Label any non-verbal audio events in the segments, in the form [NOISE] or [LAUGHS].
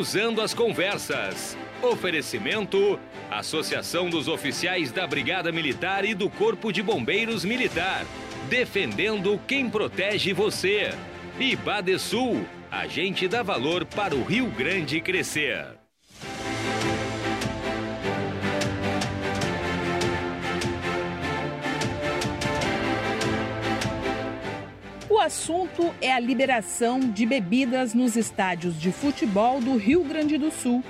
Cruzando as Conversas. Oferecimento: Associação dos Oficiais da Brigada Militar e do Corpo de Bombeiros Militar. Defendendo quem protege você. E Badesul, a gente dá valor para o Rio Grande crescer. O assunto é a liberação de bebidas nos estádios de futebol do Rio Grande do Sul.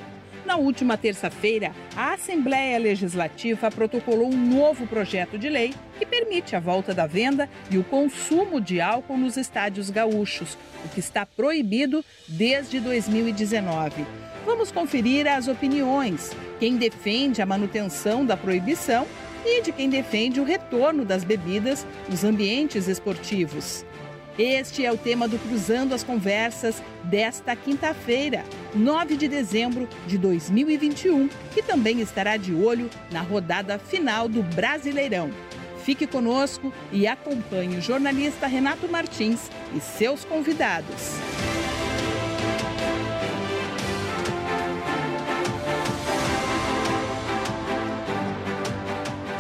Na última terça-feira, a Assembleia Legislativa protocolou um novo projeto de lei que permite a volta da venda e o consumo de álcool nos estádios gaúchos, o que está proibido desde 2019. Vamos conferir as opiniões, quem defende a manutenção da proibição e de quem defende o retorno das bebidas nos ambientes esportivos. Este é o tema do Cruzando as Conversas desta quinta-feira, 9 de dezembro de 2021, que também estará de olho na rodada final do Brasileirão. Fique conosco e acompanhe o jornalista Renato Martins e seus convidados.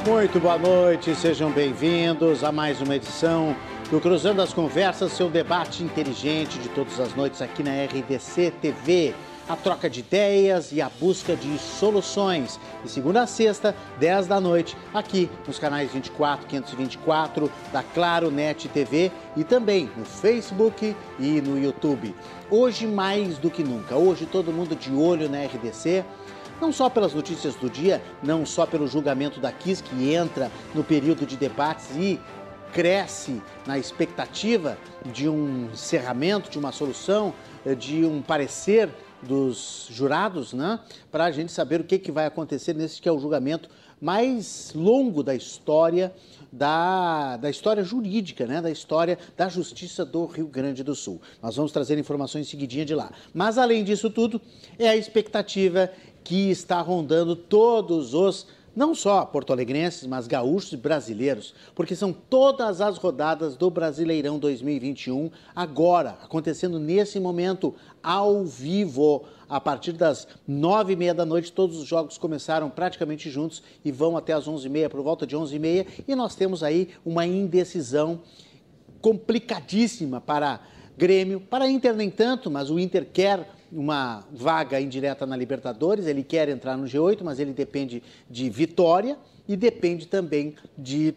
Muito boa noite, sejam bem-vindos a mais uma edição do Cruzando as Conversas, seu debate inteligente de todas as noites aqui na RDC TV. A troca de ideias e a busca de soluções. De segunda a sexta, 10 da noite, aqui nos canais 24, 524 da Claro Net TV e também no Facebook e no YouTube. Hoje mais do que nunca, hoje todo mundo de olho na RDC não só pelas notícias do dia, não só pelo julgamento da KIS, que entra no período de debates e cresce na expectativa de um encerramento, de uma solução, eh, de um parecer dos jurados, né? Para a gente saber o que, que vai acontecer nesse que é o julgamento mais longo da história da, da história jurídica, né? Da história da Justiça do Rio Grande do Sul. Nós vamos trazer informações seguidinha de lá. Mas além disso tudo, é a expectativa que está rondando todos os não só porto-alegrenses, mas gaúchos e brasileiros, porque são todas as rodadas do Brasileirão 2021 agora, acontecendo nesse momento, ao vivo. A partir das nove e meia da noite, todos os jogos começaram praticamente juntos e vão até as onze e meia, por volta de onze e meia, e nós temos aí uma indecisão complicadíssima para Grêmio, para Inter nem tanto, mas o Inter quer uma vaga indireta na Libertadores, ele quer entrar no G8, mas ele depende de vitória e depende também de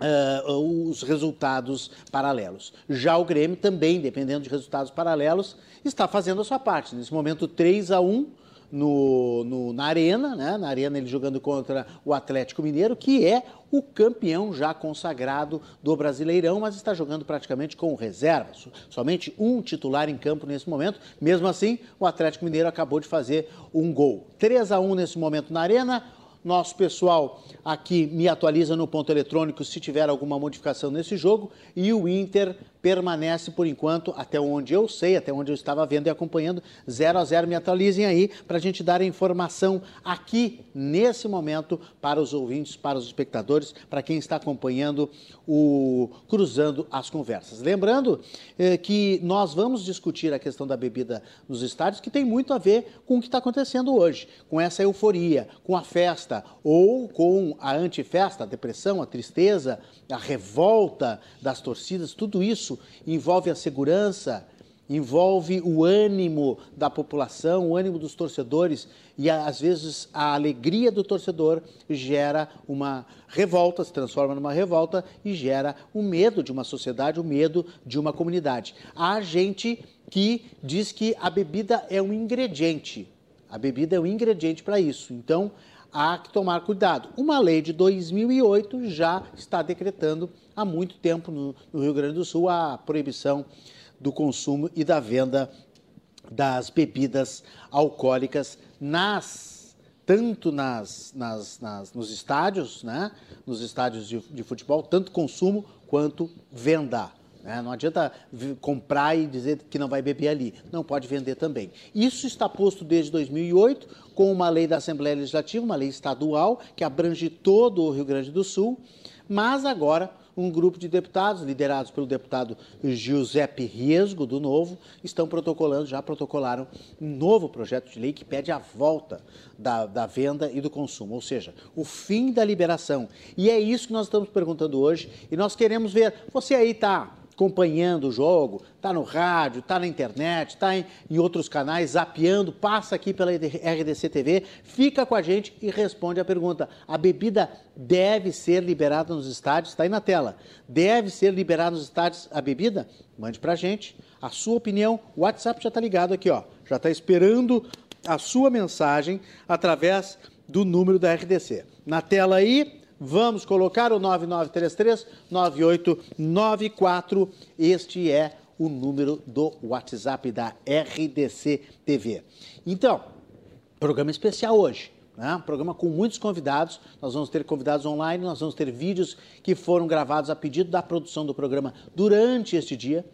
uh, os resultados paralelos. Já o Grêmio também, dependendo de resultados paralelos, está fazendo a sua parte. Nesse momento, 3 a 1 no, no, na Arena, né? na Arena ele jogando contra o Atlético Mineiro, que é o campeão já consagrado do Brasileirão, mas está jogando praticamente com reservas. Somente um titular em campo nesse momento. Mesmo assim, o Atlético Mineiro acabou de fazer um gol. 3 a 1 nesse momento na Arena. Nosso pessoal aqui me atualiza no ponto eletrônico se tiver alguma modificação nesse jogo. E o Inter permanece por enquanto, até onde eu sei, até onde eu estava vendo e acompanhando, 0 a 0 Me atualizem aí para a gente dar a informação aqui, nesse momento, para os ouvintes, para os espectadores, para quem está acompanhando o Cruzando as Conversas. Lembrando eh, que nós vamos discutir a questão da bebida nos estádios, que tem muito a ver com o que está acontecendo hoje, com essa euforia, com a festa ou com a antifesta, a depressão, a tristeza, a revolta das torcidas, tudo isso envolve a segurança, envolve o ânimo da população, o ânimo dos torcedores e às vezes a alegria do torcedor gera uma revolta, se transforma numa revolta e gera o medo de uma sociedade, o medo de uma comunidade. Há gente que diz que a bebida é um ingrediente. A bebida é um ingrediente para isso. Então, há que tomar cuidado. Uma lei de 2008 já está decretando há muito tempo no, no Rio Grande do Sul a proibição do consumo e da venda das bebidas alcoólicas nas tanto nas, nas, nas, nos estádios, né? nos estádios de, de futebol, tanto consumo quanto venda. Né? Não adianta comprar e dizer que não vai beber ali. Não pode vender também. Isso está posto desde 2008 com uma lei da Assembleia Legislativa, uma lei estadual que abrange todo o Rio Grande do Sul. Mas agora um grupo de deputados, liderados pelo deputado Giuseppe Riesgo, do Novo, estão protocolando, já protocolaram um novo projeto de lei que pede a volta da, da venda e do consumo, ou seja, o fim da liberação. E é isso que nós estamos perguntando hoje e nós queremos ver. Você aí está acompanhando o jogo, está no rádio, está na internet, está em, em, outros canais, zapeando, passa aqui pela RDC TV, fica com a gente e responde a pergunta. A bebida deve ser liberada nos estádios? Está aí na tela. Deve ser liberada nos estádios a bebida? Mande para a gente a sua opinião. O WhatsApp já está ligado aqui, ó. Já está esperando a sua mensagem através do número da RDC. Na tela aí, Vamos colocar o 9933 9894. Este é o número do WhatsApp da RDC TV. Então, programa especial hoje. Né? Programa com muitos convidados. Nós vamos ter convidados online, nós vamos ter vídeos que foram gravados a pedido da produção do programa durante este dia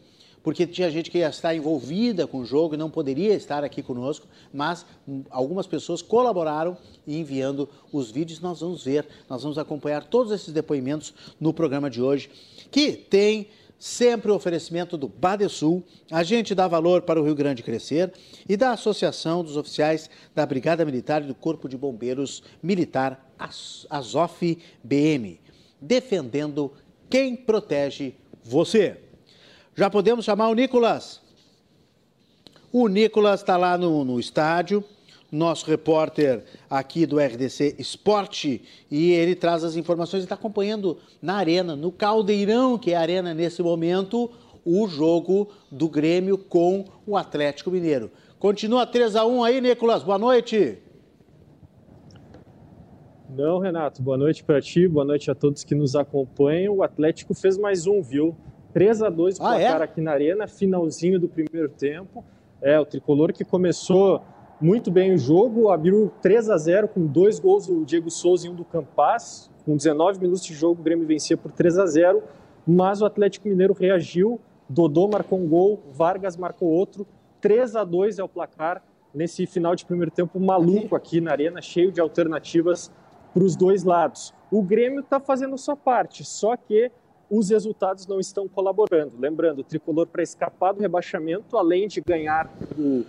porque tinha gente que ia estar envolvida com o jogo e não poderia estar aqui conosco, mas algumas pessoas colaboraram enviando os vídeos. Nós vamos ver, nós vamos acompanhar todos esses depoimentos no programa de hoje, que tem sempre o oferecimento do Badesul, agente dá valor para o Rio Grande crescer, e da Associação dos Oficiais da Brigada Militar e do Corpo de Bombeiros Militar, Azof BM, defendendo quem protege você. Já podemos chamar o Nicolas. O Nicolas está lá no, no estádio, nosso repórter aqui do RDC Esporte, e ele traz as informações. Ele está acompanhando na arena, no caldeirão, que é a arena nesse momento, o jogo do Grêmio com o Atlético Mineiro. Continua 3 a 1 aí, Nicolas. Boa noite. Não, Renato. Boa noite para ti, boa noite a todos que nos acompanham. O Atlético fez mais um, viu? 3 a 2 ah, placar é? aqui na Arena, finalzinho do primeiro tempo. É, o tricolor que começou muito bem o jogo, abriu 3 a 0 com dois gols do Diego Souza e um do Campas. Com 19 minutos de jogo, o Grêmio vencia por 3 a 0 mas o Atlético Mineiro reagiu. Dodô marcou um gol, Vargas marcou outro. 3 a 2 é o placar nesse final de primeiro tempo maluco aqui na Arena, cheio de alternativas para os dois lados. O Grêmio está fazendo sua parte, só que os resultados não estão colaborando. Lembrando, o tricolor para escapar do rebaixamento, além de ganhar o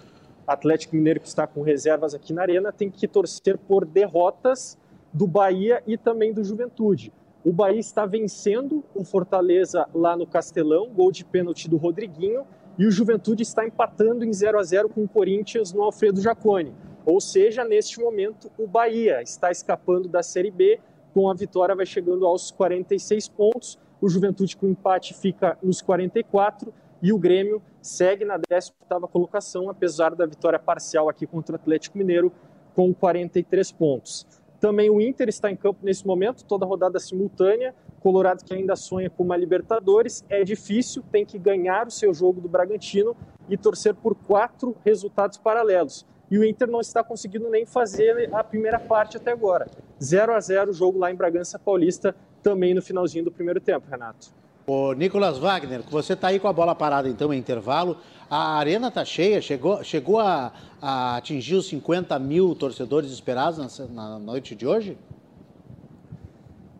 Atlético Mineiro que está com reservas aqui na Arena, tem que torcer por derrotas do Bahia e também do Juventude. O Bahia está vencendo o Fortaleza lá no Castelão, gol de pênalti do Rodriguinho, e o Juventude está empatando em 0 a 0 com o Corinthians no Alfredo Jaconi. Ou seja, neste momento, o Bahia está escapando da Série B, com a vitória vai chegando aos 46 pontos o Juventude com empate fica nos 44 e o Grêmio segue na 18ª colocação, apesar da vitória parcial aqui contra o Atlético Mineiro com 43 pontos. Também o Inter está em campo nesse momento, toda rodada simultânea. Colorado que ainda sonha com uma Libertadores, é difícil, tem que ganhar o seu jogo do Bragantino e torcer por quatro resultados paralelos. E o Inter não está conseguindo nem fazer a primeira parte até agora. 0 a 0 o jogo lá em Bragança Paulista também no finalzinho do primeiro tempo, Renato. O Nicolas Wagner, você está aí com a bola parada então em intervalo. A arena está cheia, chegou, chegou a, a, atingir os 50 mil torcedores esperados na, na noite de hoje?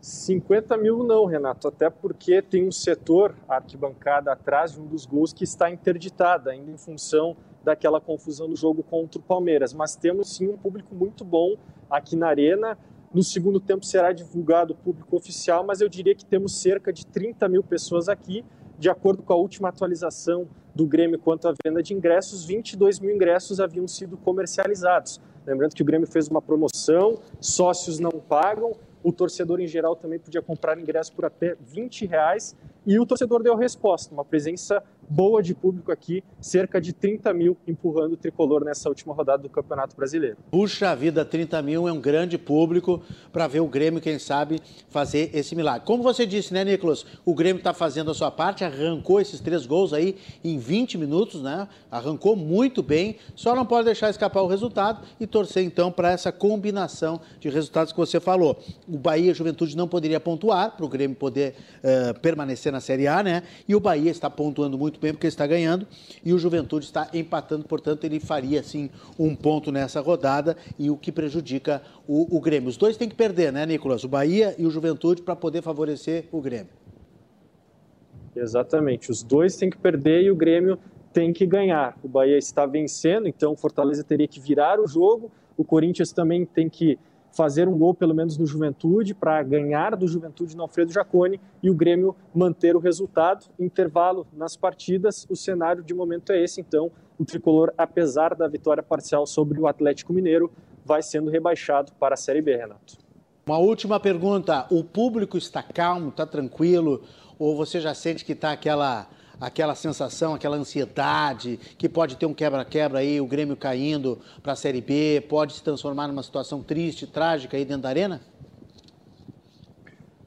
50 mil não, Renato, até porque tem um setor, a arquibancada atrás de um dos gols que está interditada, ainda em função daquela confusão do jogo contra o Palmeiras. Mas temos sim um público muito bom aqui na Arena. No segundo tempo será divulgado o público oficial, mas eu diria que temos cerca de 30 mil pessoas aqui. De acordo com a última atualização do Grêmio quanto à venda de ingressos, 22 mil ingressos haviam sido comercializados. Lembrando que o Grêmio fez uma promoção, sócios não pagam, o torcedor em geral também podia comprar ingresso por até 20 reais e o torcedor deu a resposta, uma presença boa de público aqui, cerca de 30 mil empurrando o tricolor nessa última rodada do Campeonato Brasileiro. Puxa vida, 30 mil é um grande público para ver o Grêmio, quem sabe, fazer esse milagre. Como você disse, né, Nicolas? O Grêmio está fazendo a sua parte, arrancou esses três gols aí em 20 minutos, né? Arrancou muito bem, só não pode deixar escapar o resultado e torcer então para essa combinação de resultados que você falou. O Bahia Juventude não poderia pontuar para o Grêmio poder uh, permanecer na Série A, né? E o Bahia está pontuando muito bem porque está ganhando e o Juventude está empatando, portanto ele faria sim um ponto nessa rodada e o que prejudica o, o Grêmio. Os dois têm que perder, né, Nicolas? O Bahia e o Juventude para poder favorecer o Grêmio. Exatamente. Os dois têm que perder e o Grêmio tem que ganhar. O Bahia está vencendo, então o Fortaleza teria que virar o jogo. O Corinthians também tem que fazer um gol, pelo menos no Juventude, para ganhar do Juventude no Alfredo Jacone e o Grêmio manter o resultado. Intervalo nas partidas, o cenário de momento é esse. Então, o tricolor, apesar da vitória parcial sobre o Atlético Mineiro, vai sendo rebaixado para a Série B, Renato. Uma última pergunta: o público está calmo, está tranquilo? Ou você já sente que está aquela aquela sensação, aquela ansiedade, que pode ter um quebra-quebra aí, o Grêmio caindo para a Série B, pode se transformar numa situação triste, trágica aí dentro da arena?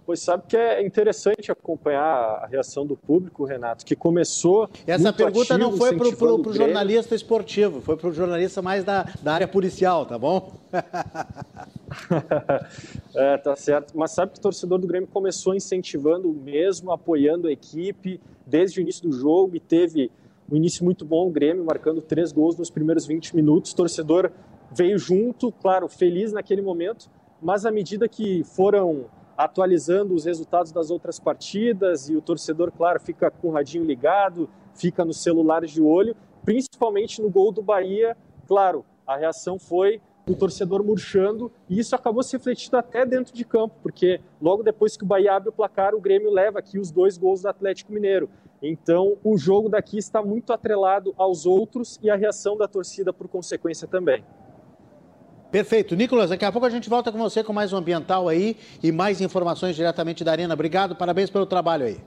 Pois sabe que é interessante acompanhar a reação do público, Renato, que começou. Essa pergunta não foi para o jornalista esportivo, foi para o jornalista mais da, da área policial, tá bom? [LAUGHS] é, tá certo. Mas sabe que o torcedor do Grêmio começou incentivando o mesmo, apoiando a equipe desde o início do jogo e teve um início muito bom, o Grêmio marcando três gols nos primeiros 20 minutos. O torcedor veio junto, claro, feliz naquele momento, mas à medida que foram atualizando os resultados das outras partidas e o torcedor, claro, fica com o radinho ligado, fica nos celulares de olho, principalmente no gol do Bahia. Claro, a reação foi o torcedor murchando, e isso acabou se refletindo até dentro de campo, porque logo depois que o Bahia abre o placar, o Grêmio leva aqui os dois gols do Atlético Mineiro. Então, o jogo daqui está muito atrelado aos outros e a reação da torcida por consequência também. Perfeito. Nicolas, daqui a pouco a gente volta com você com mais um ambiental aí e mais informações diretamente da Arena. Obrigado, parabéns pelo trabalho aí.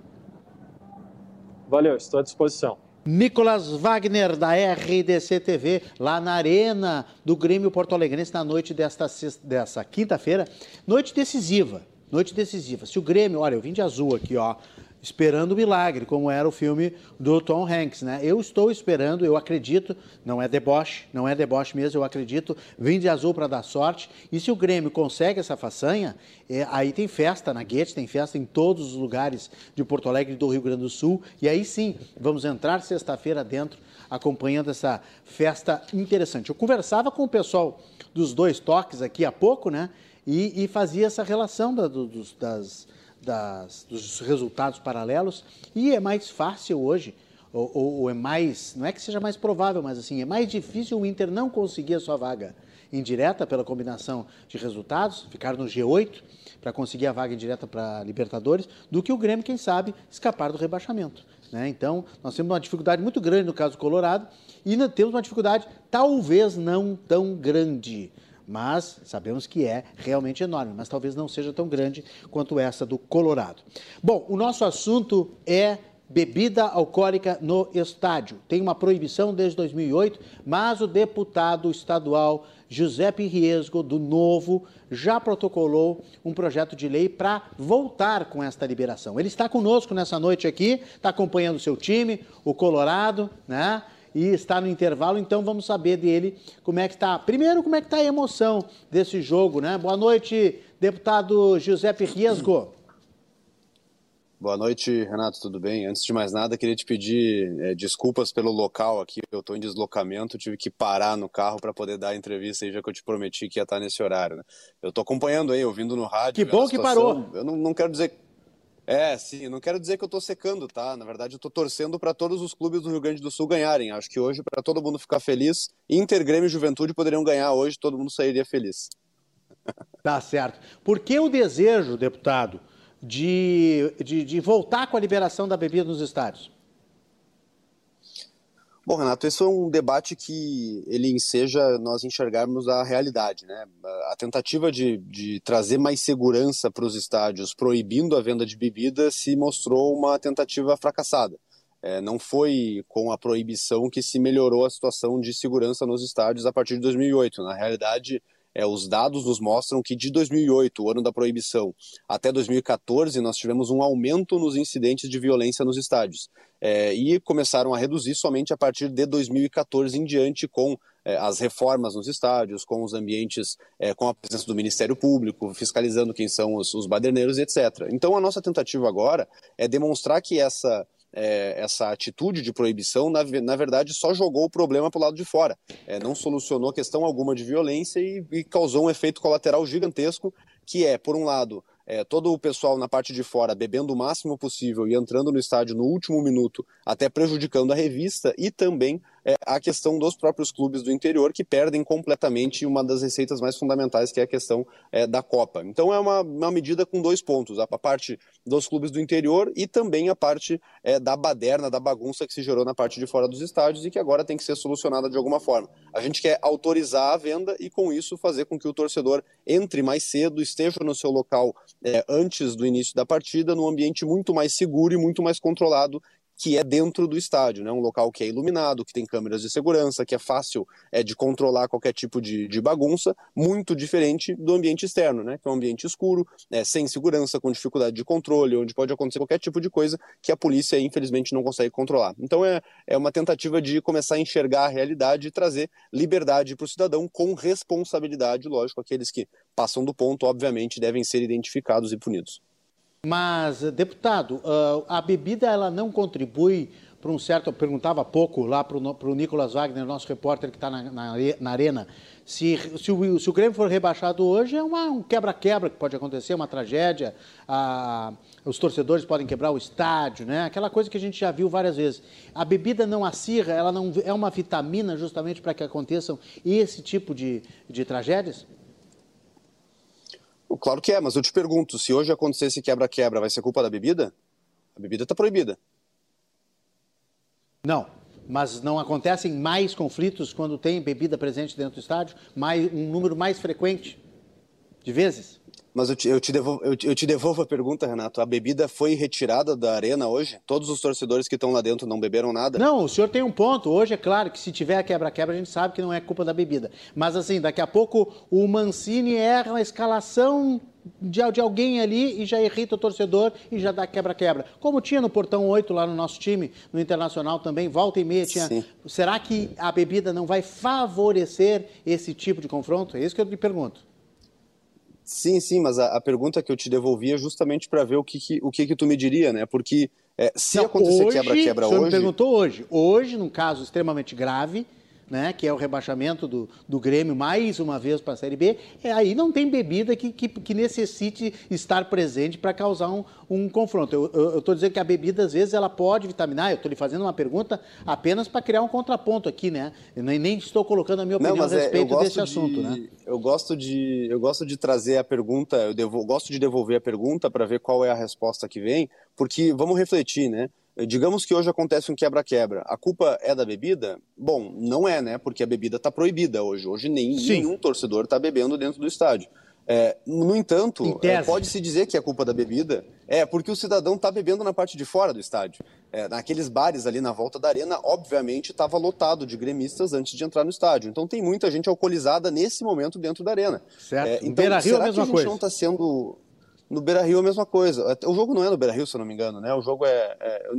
Valeu, estou à disposição. Nicolas Wagner, da RDC TV, lá na Arena do Grêmio Porto Alegrense, na noite desta, desta quinta-feira. Noite decisiva, noite decisiva. Se o Grêmio, olha, eu vim de azul aqui, ó, esperando o milagre, como era o filme do Tom Hanks, né? Eu estou esperando, eu acredito, não é deboche, não é deboche mesmo, eu acredito, vim de azul para dar sorte. E se o Grêmio consegue essa façanha, é, aí tem festa na Guete, tem festa em todos os lugares de Porto Alegre e do Rio Grande do Sul. E aí sim, vamos entrar sexta-feira dentro, acompanhando essa festa interessante. Eu conversava com o pessoal dos dois toques aqui há pouco, né? E, e fazia essa relação da, dos, das das, dos resultados paralelos e é mais fácil hoje, ou, ou, é mais, não é que seja mais provável, mas assim, é mais difícil o Inter não conseguir a sua vaga indireta pela combinação de resultados, ficar no G8 para conseguir a vaga indireta para Libertadores, do que o Grêmio, quem sabe, escapar do rebaixamento. Né? Então, nós temos uma dificuldade muito grande no caso do Colorado e temos uma dificuldade talvez não tão grande mas sabemos que é realmente enorme, mas talvez não seja tão grande quanto essa do Colorado. Bom, o nosso assunto é bebida alcoólica no estádio. Tem uma proibição desde 2008, mas o deputado estadual Giuseppe Riesgo, do Novo, já protocolou um projeto de lei para voltar com esta liberação. Ele está conosco nessa noite aqui, está acompanhando o seu time, o Colorado, né? E está no intervalo, então vamos saber dele como é que está. Primeiro, como é que está a emoção desse jogo, né? Boa noite, deputado Giuseppe Riesgo. Boa noite, Renato, tudo bem? Antes de mais nada, queria te pedir é, desculpas pelo local aqui. Eu estou em deslocamento, tive que parar no carro para poder dar a entrevista aí, já que eu te prometi que ia estar nesse horário. Né? Eu estou acompanhando aí, ouvindo no rádio. Que bom que parou. Eu não, não quero dizer é, sim, não quero dizer que eu tô secando, tá? Na verdade, eu tô torcendo para todos os clubes do Rio Grande do Sul ganharem. Acho que hoje, para todo mundo ficar feliz, Inter, Grêmio e Juventude poderiam ganhar hoje, todo mundo sairia feliz. [LAUGHS] Tá certo. Por que o desejo, deputado, de, de, de voltar com a liberação da bebida nos estádios? Bom, Renato, esse é um debate que ele enseja nós enxergarmos a realidade. Né? A tentativa de, de trazer mais segurança para os estádios, proibindo a venda de bebidas, se mostrou uma tentativa fracassada. É, não foi com a proibição que se melhorou a situação de segurança nos estádios a partir de 2008. Na realidade, é, os dados nos mostram que de 2008, o ano da proibição, até 2014, nós tivemos um aumento nos incidentes de violência nos estádios. É, e começaram a reduzir somente a partir de 2014 em diante, com é, as reformas nos estádios, com os ambientes, é, com a presença do Ministério Público, fiscalizando quem são os, os baderneiros, etc. Então, a nossa tentativa agora é demonstrar que essa é, essa atitude de proibição, na, na, verdade, só jogou o problema para o lado de fora. É, não solucionou questão alguma de violência e, e, causou um efeito colateral gigantesco, que é, por um lado, é, todo o pessoal na parte de fora bebendo o máximo possível e entrando no estádio no último minuto, até prejudicando a revista, e também é, a questão dos próprios clubes do interior que perdem completamente uma das receitas mais fundamentais, que é a questão é, da Copa. Então é uma, uma medida com dois pontos: a parte dos clubes do interior e também a parte é, da baderna, da bagunça que se gerou na parte de fora dos estádios e que agora tem que ser solucionada de alguma forma. A gente quer autorizar a venda e, com isso, fazer com que o torcedor entre mais cedo, esteja no seu local é, antes do início da partida, num ambiente muito mais seguro e muito mais controlado que é dentro do estádio, né? um local que é iluminado, que tem câmeras de segurança, que é fácil é, de controlar qualquer tipo de, de bagunça, muito diferente do ambiente externo, né? que é um ambiente escuro, é, sem segurança, com dificuldade de controle, onde pode acontecer qualquer tipo de coisa que a polícia, infelizmente, não consegue controlar. Então é, é uma tentativa de começar a enxergar a realidade e trazer liberdade para o cidadão com responsabilidade, lógico, aqueles que passam do ponto, obviamente, devem ser identificados e punidos. Mas, deputado, ah, a bebida ela não contribui para um certo. Eu perguntava há pouco lá para o Nicolas Wagner, nosso repórter que está na, na, na, arena, se, se, o, se o Grêmio for rebaixado hoje, é uma, um quebra-quebra que pode acontecer, uma tragédia. Ah, os torcedores podem quebrar o estádio, né? Aquela coisa que a gente já viu várias vezes. A bebida não acirra, ela não é uma vitamina justamente para que aconteçam esse tipo de, de tragédias? Claro que é, mas eu te pergunto, se hoje acontecer esse quebra-quebra, vai ser culpa da bebida? A bebida está proibida. Não, mas não acontecem mais conflitos quando tem bebida presente dentro do estádio? Mais, um número mais frequente de vezes? Mas eu te, eu, te devolvo, eu, te, eu te devolvo a pergunta, Renato. A bebida foi retirada da arena hoje? Todos os torcedores que estão lá dentro não beberam nada? Não, o senhor tem um ponto. Hoje é claro que se tiver quebra-quebra, a gente sabe que não é culpa da bebida. Mas assim, daqui a pouco o Mancini erra a escalação de, de, alguém ali e já irrita o torcedor e já dá quebra-quebra. Como tinha no Portão 8 lá no nosso time, no Internacional também, volta e meia tinha. Sim. Será que a bebida não vai favorecer esse tipo de confronto? É isso que eu te pergunto. Sim, sim, mas a, a, pergunta que eu te devolvi é justamente para ver o que, que, o que, que tu me diria, né? Porque é, se Não, acontecer quebra-quebra hoje... Você me perguntou hoje. Hoje, num caso extremamente grave, né, que é o rebaixamento do, do Grêmio mais uma vez para a Série B, é, aí não tem bebida que, que, que necessite estar presente para causar um, um confronto. Eu estou dizendo que a bebida, às vezes, ela pode vitaminar, eu estou lhe fazendo uma pergunta apenas para criar um contraponto aqui, né? Eu nem, nem estou colocando a minha opinião não, a é, respeito é, desse de, assunto, né? Eu gosto de, eu gosto de trazer a pergunta, eu devo, gosto de devolver a pergunta para ver qual é a resposta que vem, porque vamos refletir, né? Digamos que hoje acontece um quebra-quebra. A culpa é da bebida? Bom, não é, né? Porque a bebida está proibida hoje. Hoje nem, nenhum torcedor está bebendo dentro do estádio. É, no entanto, é, pode-se dizer que é culpa da bebida, é porque o cidadão está bebendo na parte de fora do estádio. É, naqueles bares ali na volta da arena, obviamente estava lotado de gremistas antes de entrar no estádio. Então tem muita gente alcoolizada nesse momento dentro da arena. Certo. É, então, Beira Rio será a mesma que a gente coisa. não está sendo no Beira Rio é a mesma coisa. O jogo não é no Beira Rio, se eu não me engano, né? O jogo é. é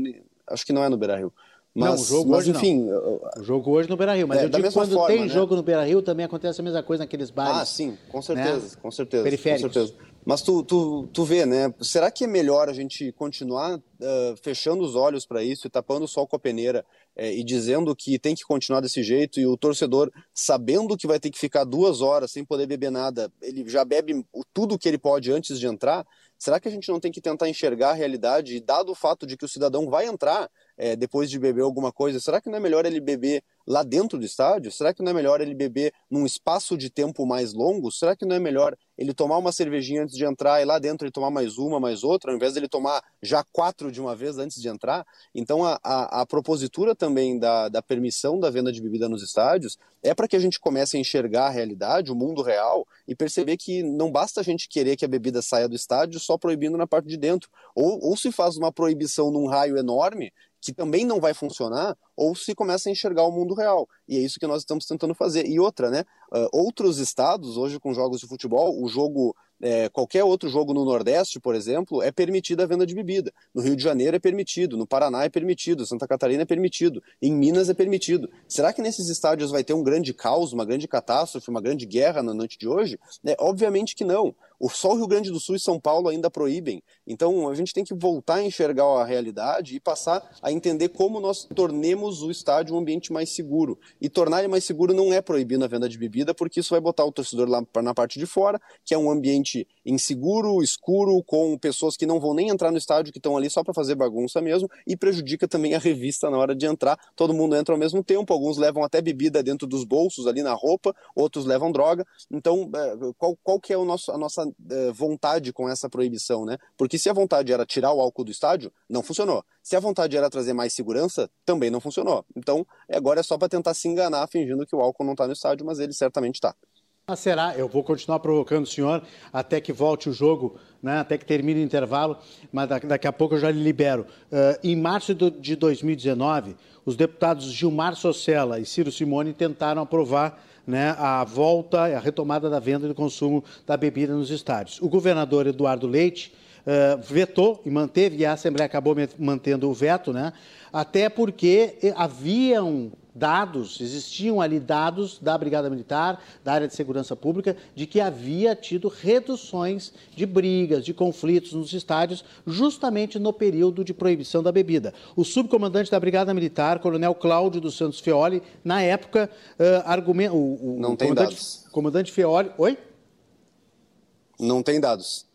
acho que não é no Beira Rio. Mas, não, o jogo mas, hoje enfim. Não. O jogo hoje no Beira Rio. Mas é, eu digo quando forma, tem né? jogo no Beira Rio também acontece a mesma coisa naqueles bares. Ah, sim, com certeza, né? com certeza. Periféricos. Com certeza. Mas tu, tu, tu vê, né? Será que é melhor a gente continuar uh, fechando os olhos para isso e tapando o sol com a peneira uh, e dizendo que tem que continuar desse jeito e o torcedor, sabendo que vai ter que ficar duas horas sem poder beber nada, ele já bebe tudo que ele pode antes de entrar? Será que a gente não tem que tentar enxergar a realidade e, dado o fato de que o cidadão vai entrar é, depois de beber alguma coisa, será que não é melhor ele beber lá dentro do estádio? Será que não é melhor ele beber num espaço de tempo mais longo? Será que não é melhor ele tomar uma cervejinha antes de entrar e lá dentro ele tomar mais uma, mais outra, ao invés dele tomar já quatro de uma vez antes de entrar? Então a, a, a propositura também da, da permissão da venda de bebida nos estádios é para que a gente comece a enxergar a realidade, o mundo real e perceber que não basta a gente querer que a bebida saia do estádio só proibindo na parte de dentro. Ou, ou se faz uma proibição num raio enorme que também não vai funcionar, ou se começa a enxergar o mundo real. E é isso que nós estamos tentando fazer. E outra, né? Uh, outros estados, hoje com jogos de futebol, o jogo é, qualquer outro jogo no Nordeste, por exemplo, é permitida a venda de bebida. No Rio de Janeiro é permitido, no Paraná é permitido, Santa Catarina é permitido, em Minas é permitido. Será que nesses estádios vai ter um grande caos, uma grande catástrofe, uma grande guerra na noite de hoje? É, obviamente que não. Só o Rio Grande do Sul e São Paulo ainda proíbem. Então a gente tem que voltar a enxergar a realidade e passar a entender como nós tornemos o estádio um ambiente mais seguro. E tornar ele mais seguro não é proibir a venda de bebida, porque isso vai botar o torcedor lá na parte de fora, que é um ambiente inseguro, escuro, com pessoas que não vão nem entrar no estádio, que estão ali só para fazer bagunça mesmo, e prejudica também a revista na hora de entrar. Todo mundo entra ao mesmo tempo, alguns levam até bebida dentro dos bolsos ali na roupa, outros levam droga. Então, é, qual, qual que é o nosso, a nossa é, vontade com essa proibição, né? Porque se a vontade era tirar o álcool do estádio, não funcionou. Se a vontade era trazer mais segurança, também não funcionou. Então, agora é só para tentar se enganar fingindo que o álcool não está no estádio, mas ele certamente está. Ah, será? Eu vou continuar provocando o senhor até que volte o jogo, né, até que termine o intervalo, mas daqui a pouco eu já lhe libero. Uh, em março de 2019, os deputados Gilmar Socella e Ciro Simone tentaram aprovar né, a volta, a retomada da venda e do consumo da bebida nos estádios. O governador Eduardo Leite uh, vetou e manteve, e a Assembleia acabou mantendo o veto, né, até porque haviam dados, existiam ali dados da Brigada Militar, da área de segurança pública, de que havia tido reduções de brigas, de conflitos nos estádios, justamente no período de proibição da bebida. O subcomandante da Brigada Militar, Coronel Cláudio dos Santos Feoli, na época, uh, argumenta. O, o, Não o tem comandante, dados. Comandante Feoli. Oi? Não tem dados.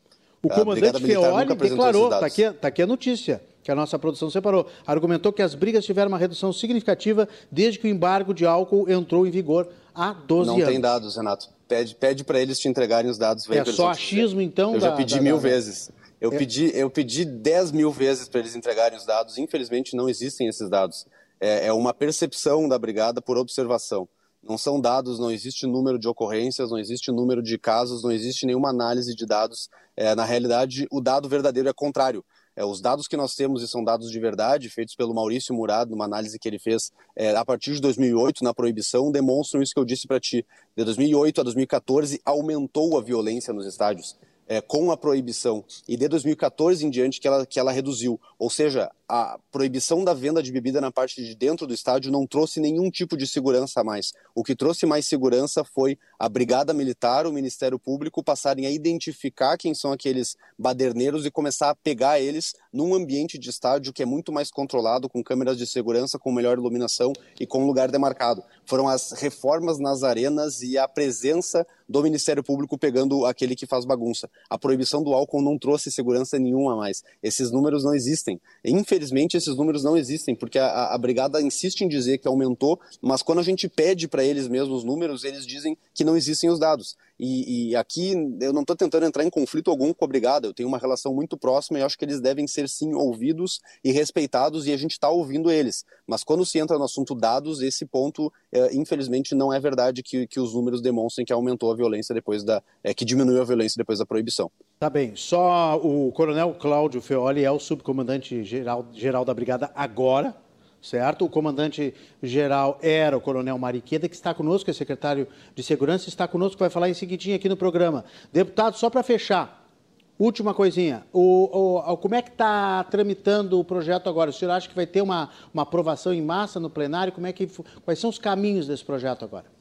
O comandante Feoli declarou, está aqui, tá aqui a notícia que a nossa produção separou, argumentou que as brigas tiveram uma redução significativa desde que o embargo de álcool entrou em vigor há 12 Não anos. Não tem dados, Renato. Pede, pede para eles te entregarem os dados. É só achismo, então? Eu da, já pedi da, mil da... vezes. Eu, é... pedi, eu pedi 10 mil vezes para eles entregarem os dados. Infelizmente, não existem esses dados. É, é uma percepção da brigada por observação. Não são dados, não existe número de ocorrências, não existe número de casos, não existe nenhuma análise de dados. É, na realidade, o dado verdadeiro é contrário. É, os dados que nós temos, e são dados de verdade, feitos pelo Maurício Murado, numa análise que ele fez é, a partir de 2008, na proibição, demonstram isso que eu disse para ti. De 2008 a 2014, aumentou a violência nos estádios. É, com a proibição e de 2014 em diante que ela, que ela reduziu. Ou seja, a proibição da venda de bebida na parte de dentro do estádio não trouxe nenhum tipo de segurança a mais. O que trouxe mais segurança foi a Brigada Militar, o Ministério Público passarem a identificar quem são aqueles baderneiros e começar a pegar eles num ambiente de estádio que é muito mais controlado, com câmeras de segurança, com melhor iluminação e com lugar demarcado. Foram as reformas nas arenas e a presença do Ministério Público pegando aquele que faz bagunça. A proibição do álcool não trouxe segurança nenhuma mais. Esses números não existem. Infelizmente, esses números não existem, porque a, a Brigada insiste em dizer que aumentou, mas quando a gente pede para eles mesmos os números, eles dizem que não existem os dados. E, e aqui eu não estou tentando entrar em conflito algum com a Brigada, eu tenho uma relação muito próxima e acho que eles devem ser sim ouvidos e respeitados e a gente está ouvindo eles. Mas quando se entra no assunto dados, esse ponto, é, infelizmente, não é verdade que, que os números demonstrem que aumentou a violência depois da. É, que diminuiu a violência depois da proibição. Tá bem, só o Coronel Cláudio Feoli é o subcomandante geral, geral da Brigada agora, certo? O comandante-geral era o coronel Mariqueda, que está conosco, é secretário de Segurança, está conosco, vai falar em seguidinho aqui no programa. Deputado, só para fechar, última coisinha, o, o, como é que está tramitando o projeto agora? O senhor acha que vai ter uma, uma aprovação em massa no plenário? Como é que, quais são os caminhos desse projeto agora?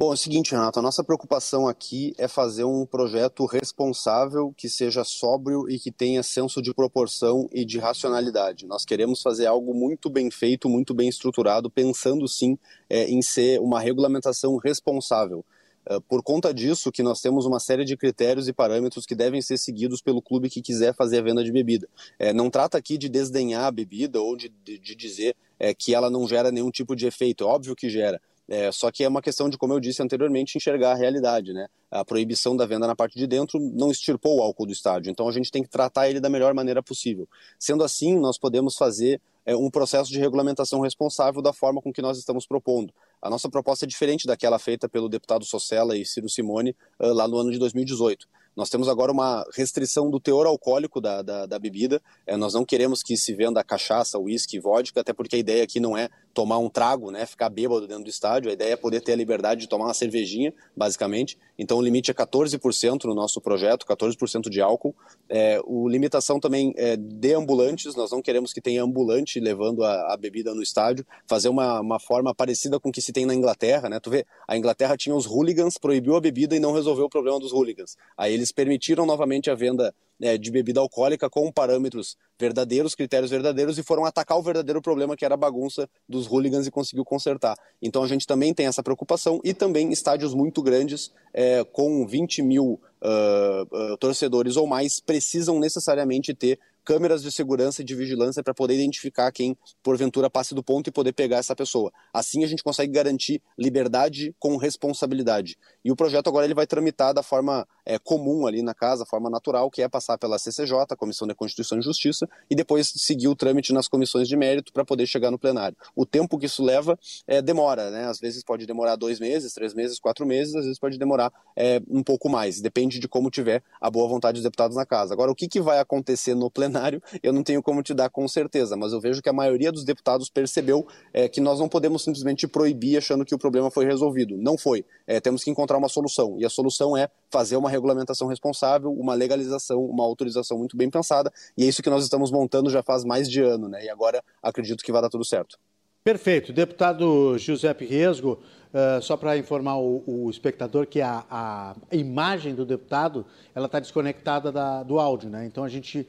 Bom, é o seguinte, Renato, a nossa preocupação aqui é fazer um projeto responsável, que seja sóbrio e que tenha senso de proporção e de racionalidade. Nós queremos fazer algo muito bem feito, muito bem estruturado, pensando sim é, em ser uma regulamentação responsável. É, por conta disso, que nós temos uma série de critérios e parâmetros que devem ser seguidos pelo clube que quiser fazer a venda de bebida. É, não trata aqui de desdenhar a bebida ou de, de, de dizer é, que ela não gera nenhum tipo de efeito. É óbvio que gera. É, só que é uma questão de, como eu disse anteriormente, enxergar a realidade. Né? A proibição da venda na parte de dentro não extirpou o álcool do estádio, então a gente tem que tratar ele da melhor maneira possível. Sendo assim, nós podemos fazer é, um processo de regulamentação responsável da forma com que nós estamos propondo. A nossa proposta é diferente daquela feita pelo deputado Socella e Ciro Simone uh, lá no ano de 2018. Nós temos agora uma restrição do teor alcoólico da, da, da bebida. É, nós não queremos que se venda cachaça, uísque, vodka, até porque a ideia aqui não é tomar um trago, né, ficar bêbado dentro do estádio. A ideia é poder ter a liberdade de tomar uma cervejinha, basicamente. Então o limite é 14% no nosso projeto, 14% de álcool. É, o limitação também é de ambulantes, nós não queremos que tenha ambulante levando a, a bebida no estádio, fazer uma, uma forma parecida com o que se tem na Inglaterra, né? Tu vê, a Inglaterra tinha os hooligans, proibiu a bebida e não resolveu o problema dos hooligans. Aí eles permitiram novamente a venda né, de bebida alcoólica com parâmetros verdadeiros, critérios verdadeiros e foram atacar o verdadeiro problema que era a bagunça dos hooligans e conseguiu consertar. Então a gente também tem essa preocupação e também estádios muito grandes é, com 20 mil uh, uh, torcedores ou mais precisam necessariamente ter câmeras de segurança e de vigilância para poder identificar quem porventura passe do ponto e poder pegar essa pessoa. Assim a gente consegue garantir liberdade com responsabilidade. E o projeto agora ele vai tramitar da forma é, comum ali na casa, forma natural, que é passar pela CCJ, Comissão de Constituição e Justiça, e depois seguir o trâmite nas comissões de mérito para poder chegar no plenário. O tempo que isso leva é, demora, né? Às vezes pode demorar dois meses, três meses, quatro meses, às vezes pode demorar é, um pouco mais. Depende de como tiver a boa vontade dos deputados na casa. Agora, o que, que vai acontecer no plenário, eu não tenho como te dar com certeza, mas eu vejo que a maioria dos deputados percebeu é, que nós não podemos simplesmente proibir achando que o problema foi resolvido. Não foi. É, temos que encontrar uma solução. E a solução é fazer uma regulamentação responsável, uma legalização, uma autorização muito bem pensada. E é isso que nós estamos montando já faz mais de ano, né? E agora acredito que vai dar tudo certo. Perfeito. Deputado Giuseppe Resgo, uh, só para informar o, o, espectador que a, a, imagem do deputado ela está desconectada da, do áudio, né? Então a gente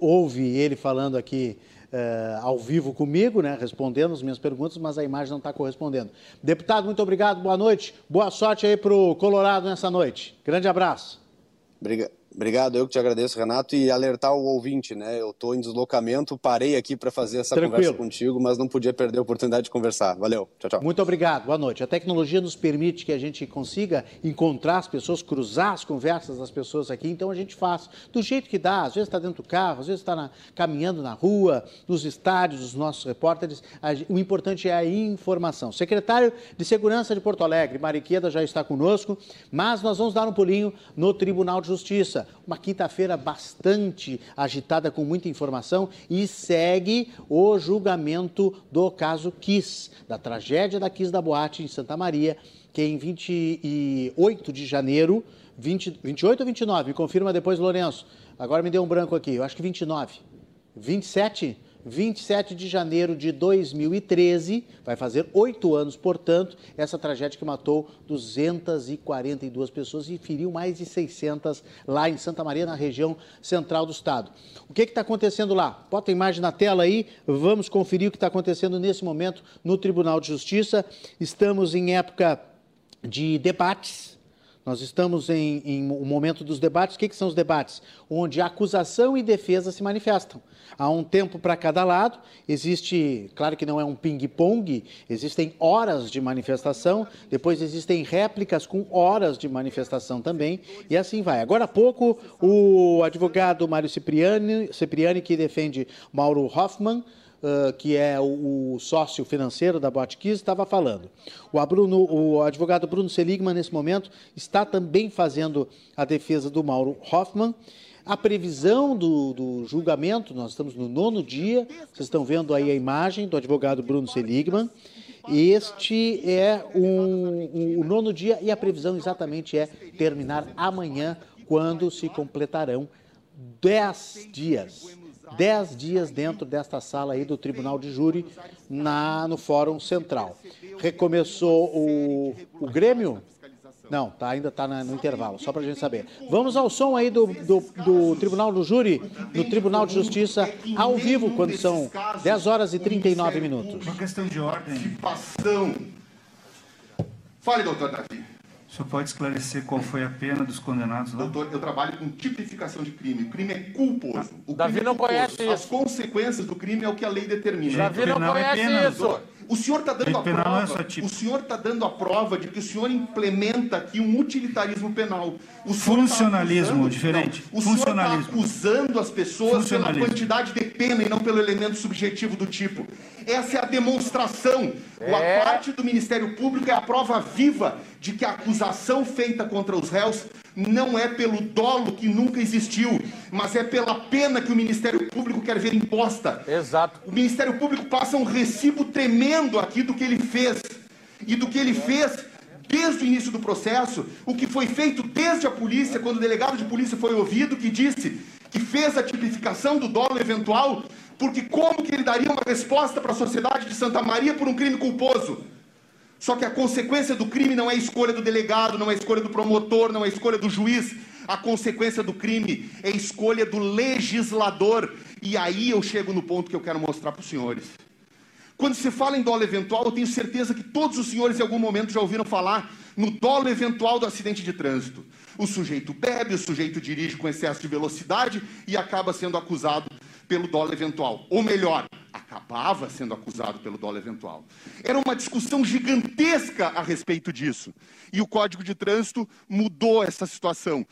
ouve ele falando aqui uh, ao vivo comigo, né, respondendo as minhas perguntas, mas a imagem não está correspondendo. Deputado, muito obrigado, boa noite. Boa sorte aí para o Colorado nessa noite. Grande abraço. Obrigado. Obrigado, eu que te agradeço, Renato, e alertar o ouvinte, né? Eu estou em deslocamento, parei aqui para fazer essa Tranquilo. conversa contigo, mas não podia perder a oportunidade de conversar. Valeu, tchau, tchau. Muito obrigado, boa noite. A tecnologia nos permite que a gente consiga encontrar as pessoas, cruzar as conversas das pessoas aqui, então a gente faz do jeito que dá. Às vezes está dentro do carro, às vezes está caminhando na rua, nos estádios, os nossos repórteres. o importante é a informação. Secretário de Segurança de Porto Alegre, Mariqueda, já está conosco, mas nós vamos dar um pulinho no Tribunal de Justiça uma quinta-feira bastante agitada com muita informação e segue o julgamento do caso Kiss, da tragédia da Kiss da Boate em Santa Maria, que em 28 de janeiro, 20, 28 ou 29? Me confirma depois, Lourenço. Agora me deu um branco aqui, eu acho que 29. 27? 27 de janeiro de 2013, vai fazer oito anos, portanto, essa tragédia que matou 242 pessoas e feriu mais de 600 lá em Santa Maria, na região central do estado. O que está acontecendo lá? Bota a imagem na tela aí, vamos conferir o que está acontecendo nesse momento no Tribunal de Justiça. Estamos em época de debates nós estamos em, em um momento dos debates. O que, que são os debates? Onde acusação e defesa se manifestam. Há um tempo para cada lado, existe, claro que não é um ping-pong, existem horas de manifestação, depois existem réplicas com horas de manifestação também, e assim vai. Agora há pouco, o advogado Mário Cipriani, Cipriani que defende Mauro Hoffman, uh, que é o, o, sócio financeiro da Botkiss, estava falando. O, Bruno, o advogado Bruno Seligman, nesse momento, está também fazendo a defesa do Mauro Hoffman. A previsão do, do, julgamento, nós estamos no nono dia, vocês estão vendo aí a imagem do advogado Bruno Seligman. Este é um, um, o nono dia e a previsão exatamente é terminar amanhã, quando se completarão dez dias dez dias dentro desta sala aí do Tribunal de Júri na, no Fórum Central. Recomeçou o, o Grêmio? Não, tá, ainda está no intervalo, só para a gente saber. Vamos ao som aí do, do, do, Tribunal do Júri, do Tribunal de Justiça, ao vivo, quando são 10 horas e 39 minutos. Uma questão de ordem. Fale, doutor Davi senhor pode esclarecer qual foi a pena dos condenados lá? Doutor, eu trabalho com tipificação de crime. O crime é culposo. O Davi não é conhece isso. As consequências do crime é o que a lei determina. Davi não é conhece é isso. O senhor está dando a prova. É o senhor está dando a prova de que o senhor implementa aqui um utilitarismo penal. O tá Funcionalismo, tá diferente. Não, o senhor está acusando as pessoas pela quantidade de pena e não pelo elemento subjetivo do tipo. Essa é a demonstração. É. A parte do Ministério Público é a prova viva de que a acusação feita contra os réus não é pelo dolo que nunca existiu, mas é pela pena que o Ministério Público quer ver imposta. Exato. O Ministério Público passa um recibo tremendo aqui do que ele fez. E do que ele fez desde o início do processo, o que foi feito desde a polícia, quando o delegado de polícia foi ouvido, que disse que fez a tipificação do dolo eventual, porque como que ele daria uma resposta para a sociedade de Santa Maria por um crime culposo? Só que a consequência do crime não é escolha do delegado, não é escolha do promotor, não é escolha do juiz. A consequência do crime é escolha do legislador. E aí eu chego no ponto que eu quero mostrar para os senhores. Quando se fala em dolo eventual, eu tenho certeza que todos os senhores em algum momento já ouviram falar no dolo eventual do acidente de trânsito. O sujeito bebe, o sujeito dirige com excesso de velocidade e acaba sendo acusado pelo dolo eventual. Ou melhor, acabava sendo acusado pelo dolo eventual. Era uma discussão gigantesca a respeito disso. E o Código de Trânsito mudou essa situação.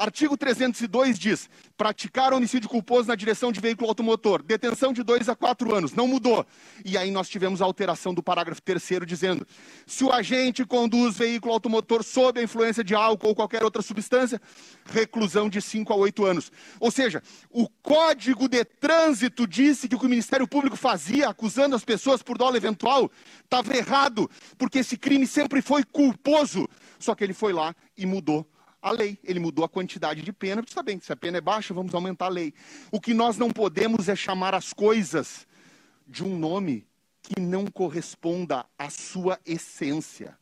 Artigo 302 diz: praticar homicídio culposo na direção de veículo automotor, detenção de dois a quatro anos, não mudou. E aí nós tivemos a alteração do parágrafo terceiro dizendo: se o agente conduz veículo automotor sob a influência de álcool ou qualquer outra substância, reclusão de cinco a oito anos. Ou seja, o Código de Trânsito disse que o que o Ministério Público fazia, acusando as pessoas por dolo eventual, estava errado, porque esse crime sempre foi culposo. Só que ele foi lá e mudou a lei. Ele mudou a quantidade de pena, está bem, se a pena é baixa, vamos aumentar a lei. O que nós não podemos é chamar as coisas de um nome que não corresponda à sua essência.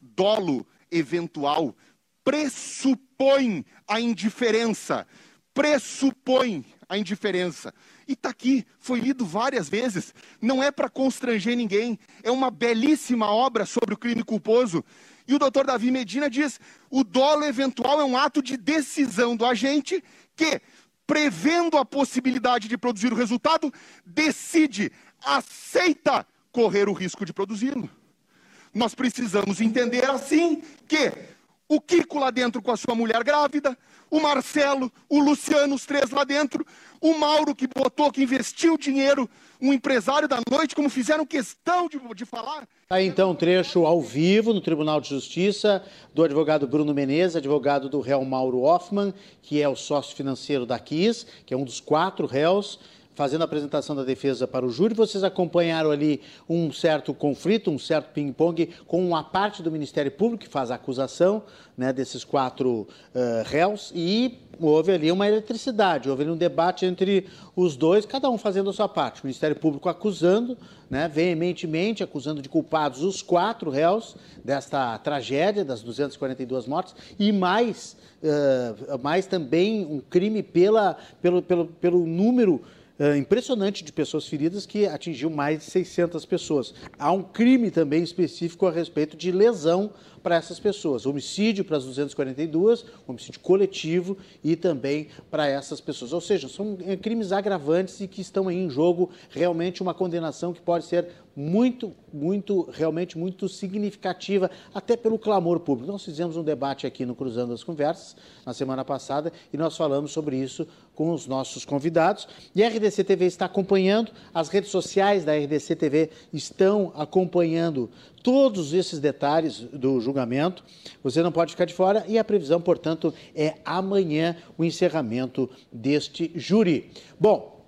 Dolo eventual pressupõe a indiferença, pressupõe a indiferença. E está aqui, foi lido várias vezes. Não é para constranger ninguém, é uma belíssima obra sobre o crime culposo e o doutor Davi Medina diz: o dolo eventual é um ato de decisão do agente que, prevendo a possibilidade de produzir o resultado, decide, aceita correr o risco de produzi-lo. Nós precisamos entender assim que o Kiko lá dentro com a sua mulher grávida, o Marcelo, o Luciano, os três lá dentro, o Mauro que botou, que investiu dinheiro, um empresário da noite, como fizeram questão de, de falar. Aí então trecho ao vivo no Tribunal de Justiça do advogado Bruno Menezes, advogado do réu Mauro Hoffman, que é o sócio financeiro da KIS, que é um dos quatro réus fazendo a apresentação da defesa para o júri, vocês acompanharam ali um certo conflito, um certo ping-pong com uma parte do Ministério Público que faz a acusação né, desses quatro uh, réus e houve ali uma eletricidade, houve ali um debate entre os dois, cada um fazendo a sua parte. O Ministério Público acusando, né, veementemente, acusando de culpados os quatro réus desta tragédia das 242 mortes e mais, uh, mais também um crime pela, pelo, pelo, pelo número uh, impressionante de pessoas feridas que atingiu mais de 600 pessoas. Há um crime também específico a respeito de lesão para essas pessoas. Homicídio para as 242, homicídio coletivo e também para essas pessoas. Ou seja, são eh, crimes agravantes e que estão aí em jogo realmente uma condenação que pode ser muito, muito, realmente muito significativa, até pelo clamor público. Nós fizemos um debate aqui no Cruzando as Conversas na semana passada e nós falamos sobre isso com os nossos convidados. E a RDC TV está acompanhando, as redes sociais da RDC TV estão acompanhando todos esses detalhes do julgamento. Você não pode ficar de fora e a previsão, portanto, é amanhã o encerramento deste júri. Bom,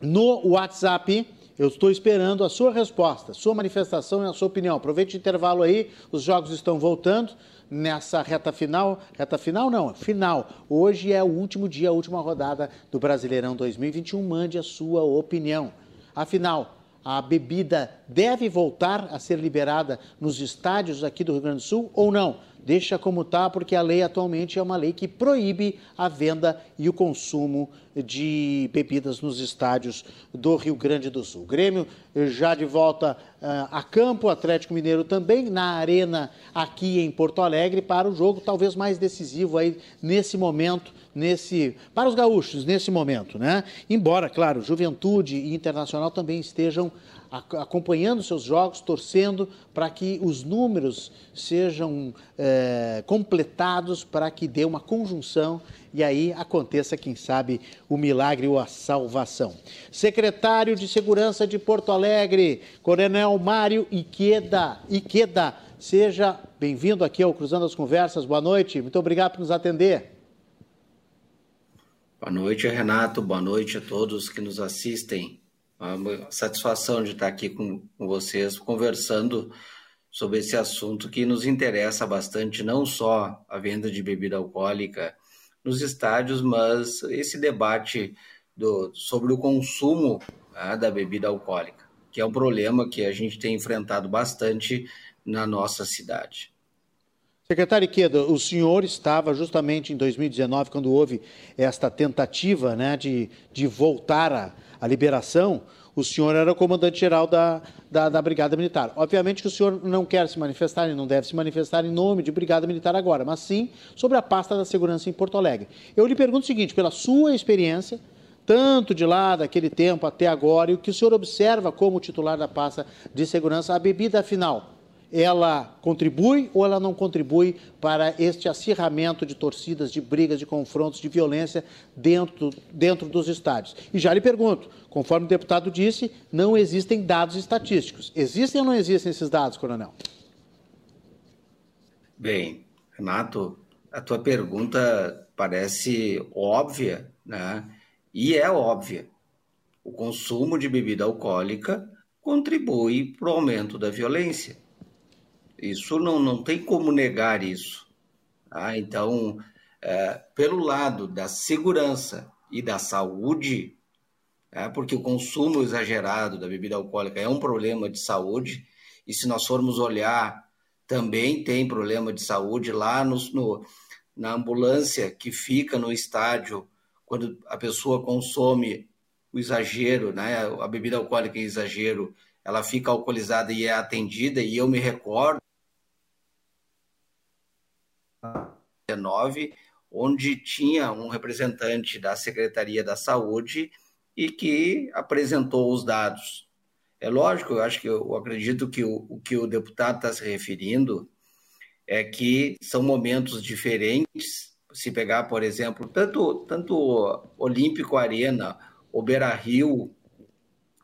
no WhatsApp. Eu estou esperando a sua resposta, sua manifestação e a sua opinião. Aproveite o intervalo aí, os jogos estão voltando nessa reta final. Reta final não, final. Hoje é o último dia, a última rodada do Brasileirão 2021. Mande a sua opinião. Afinal, a bebida deve voltar a ser liberada nos estádios aqui do Rio Grande do Sul ou não? Deixa como está, porque a lei atualmente é uma lei que proíbe a venda e o consumo de bebidas nos estádios do Rio Grande do Sul. O Grêmio já de volta uh, a campo, Atlético Mineiro também na arena aqui em Porto Alegre para o jogo talvez mais decisivo aí nesse momento, nesse para os gaúchos nesse momento, né? Embora, claro, Juventude e Internacional também estejam acompanhando seus jogos, torcendo para que os números sejam é, completados, para que dê uma conjunção e aí aconteça, quem sabe, o milagre ou a salvação. Secretário de Segurança de Porto Alegre, Coronel Mário Iqueda. Iqueda, seja bem-vindo aqui ao Cruzando as Conversas. Boa noite, muito obrigado por nos atender. Boa noite, Renato. Boa noite a todos que nos assistem. Uma satisfação de estar aqui com, vocês, conversando sobre esse assunto que nos interessa bastante, não só a venda de bebida alcoólica nos estádios, mas esse debate do, sobre o consumo né, da bebida alcoólica, que é um problema que a gente tem enfrentado bastante na nossa cidade. Secretário Iqueda, o senhor estava justamente em 2019, quando houve esta tentativa né, de, de voltar à liberação, o senhor era o comandante-geral da, da, da, Brigada Militar. Obviamente que o senhor não quer se manifestar e não deve se manifestar em nome de Brigada Militar agora, mas sim sobre a pasta da segurança em Porto Alegre. Eu lhe pergunto o seguinte, pela sua experiência, tanto de lá, daquele tempo até agora, e o que o senhor observa como titular da pasta de segurança, a bebida afinal, ela contribui ou ela não contribui para este acirramento de torcidas, de brigas, de confrontos, de violência dentro, dentro dos estádios? E já lhe pergunto, conforme o deputado disse, não existem dados estatísticos. Existem ou não existem esses dados, coronel? Bem, Renato, a tua pergunta parece óbvia, né? E é óbvia. O consumo de bebida alcoólica contribui para o aumento da violência. Isso não, não tem como negar isso. Ah, então, é, pelo lado da segurança e da saúde, é, porque o consumo exagerado da bebida alcoólica é um problema de saúde, e se nós formos olhar, também tem problema de saúde lá no, no na ambulância que fica no estádio, quando a pessoa consome o exagero, né, a bebida alcoólica em exagero, ela fica alcoolizada e é atendida, e eu me recordo 19, onde tinha um representante da Secretaria da Saúde e que apresentou os dados. É lógico, eu acho que eu acredito que o, o que o deputado está se referindo é que são momentos diferentes. Se pegar, por exemplo, tanto tanto Olímpico Arena, o Beira Rio,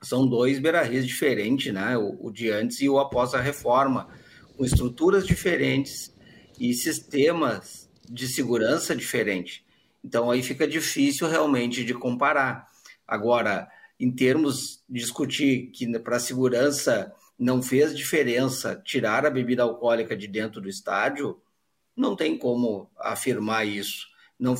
são dois Beira Rios diferentes, né? O, o de antes e o após a reforma, com estruturas diferentes e sistemas de segurança diferente. Então aí fica difícil realmente de comparar. Agora, em termos de discutir que para a segurança não fez diferença tirar a bebida alcoólica de dentro do estádio, não tem como afirmar isso. Não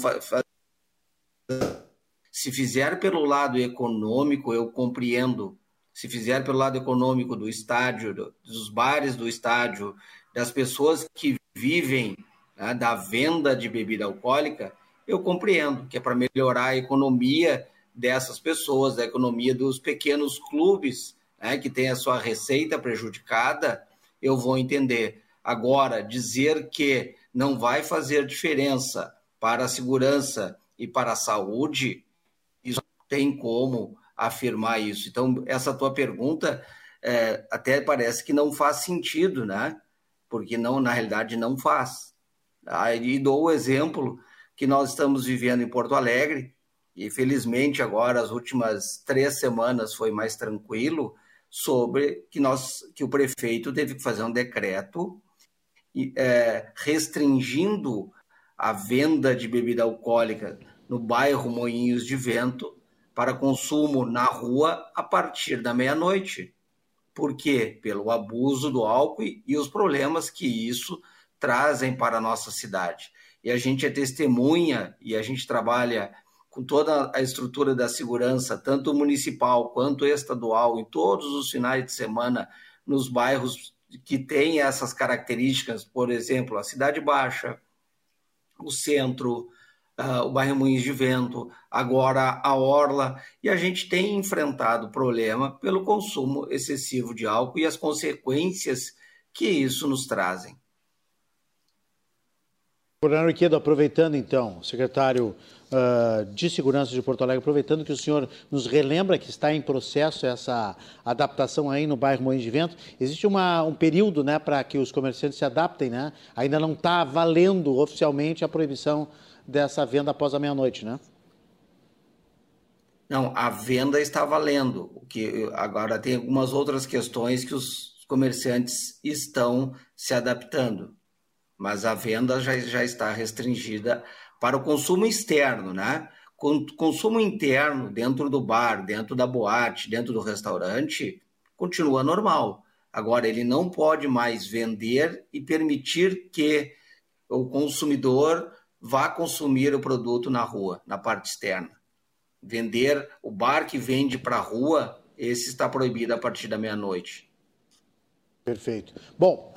se fizer pelo lado econômico, eu compreendo. Se fizer pelo lado econômico do estádio, dos bares do estádio, das pessoas que vivem né, da venda de bebida alcoólica, eu compreendo que é para melhorar a economia dessas pessoas, a economia dos pequenos clubes né, que têm a sua receita prejudicada, eu vou entender. Agora, dizer que não vai fazer diferença para a segurança e para a saúde, isso tem como afirmar isso. Então, essa tua pergunta é, até parece que não faz sentido, né? Porque não, na realidade, não faz. Aí dou o exemplo que nós estamos vivendo em Porto Alegre, e felizmente agora as últimas três semanas foi mais tranquilo, sobre que, nós, que o prefeito teve que fazer um decreto é, restringindo a venda de bebida alcoólica no bairro Moinhos de Vento para consumo na rua a partir da meia-noite. Por quê? Pelo abuso do álcool e os problemas que isso trazem para a nossa cidade. E a gente é testemunha e a gente trabalha com toda a estrutura da segurança, tanto municipal quanto estadual, em todos os finais de semana, nos bairros que têm essas características, por exemplo, a Cidade Baixa, o centro, uh, o bairro Moinhos de Vento, agora a Orla, e a gente tem enfrentado problema pelo consumo excessivo de álcool e as consequências que isso nos trazem. Coronel Riquedo, aproveitando então, secretário uh, de Segurança de Porto Alegre, aproveitando que o senhor nos relembra que está em processo essa adaptação aí no bairro Moinhos de Vento, existe uma, um período né, para que os comerciantes se adaptem, né? Ainda não está valendo oficialmente a proibição dessa venda após a meia-noite, né? Não, a venda está valendo. O que agora tem algumas outras questões que os comerciantes estão se adaptando mas a venda já, já está restringida para o consumo externo, né? Consumo interno dentro do bar, dentro da boate, dentro do restaurante, continua normal. Agora, ele não pode mais vender e permitir que o consumidor vá consumir o produto na rua, na parte externa. Vender, o bar que vende para a rua, esse está proibido a partir da meia-noite. Perfeito. Bom,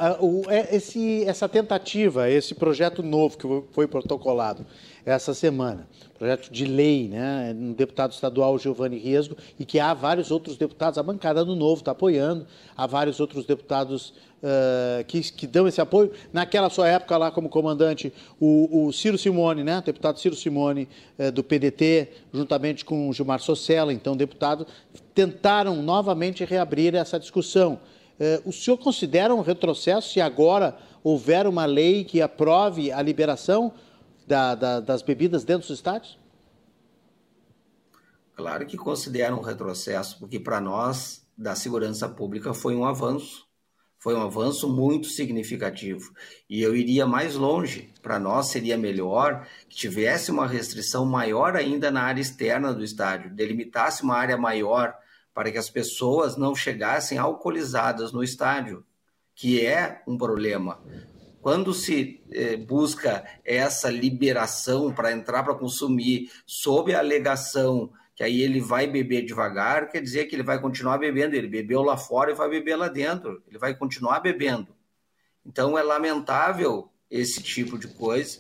é, esse, essa tentativa, esse projeto novo que foi protocolado essa semana, projeto de lei, né, no deputado estadual Giovanni Riesgo, e que há vários outros deputados, a bancada do Novo está apoiando, há vários outros deputados uh, que, que dão esse apoio. Naquela sua época lá como comandante, o, o Ciro Simone, né, o deputado Ciro Simone uh, do PDT, juntamente com o Gilmar Socella, então deputado, tentaram novamente reabrir essa discussão. Eh, o senhor considera um retrocesso se agora houver uma lei que aprove a liberação da, da, das bebidas dentro dos estádios? Claro que considera um retrocesso, porque para nós, da segurança pública, foi um avanço. Foi um avanço muito significativo. E eu iria mais longe. Para nós seria melhor que tivesse uma restrição maior ainda na área externa do estádio, delimitasse uma área maior para que as pessoas não chegassem alcoolizadas no estádio, que é um problema. Quando se eh, busca essa liberação para entrar para consumir, sob a alegação que aí ele vai beber devagar, quer dizer que ele vai continuar bebendo. Ele bebeu lá fora e vai beber lá dentro. Ele vai continuar bebendo. Então é lamentável esse tipo de coisa,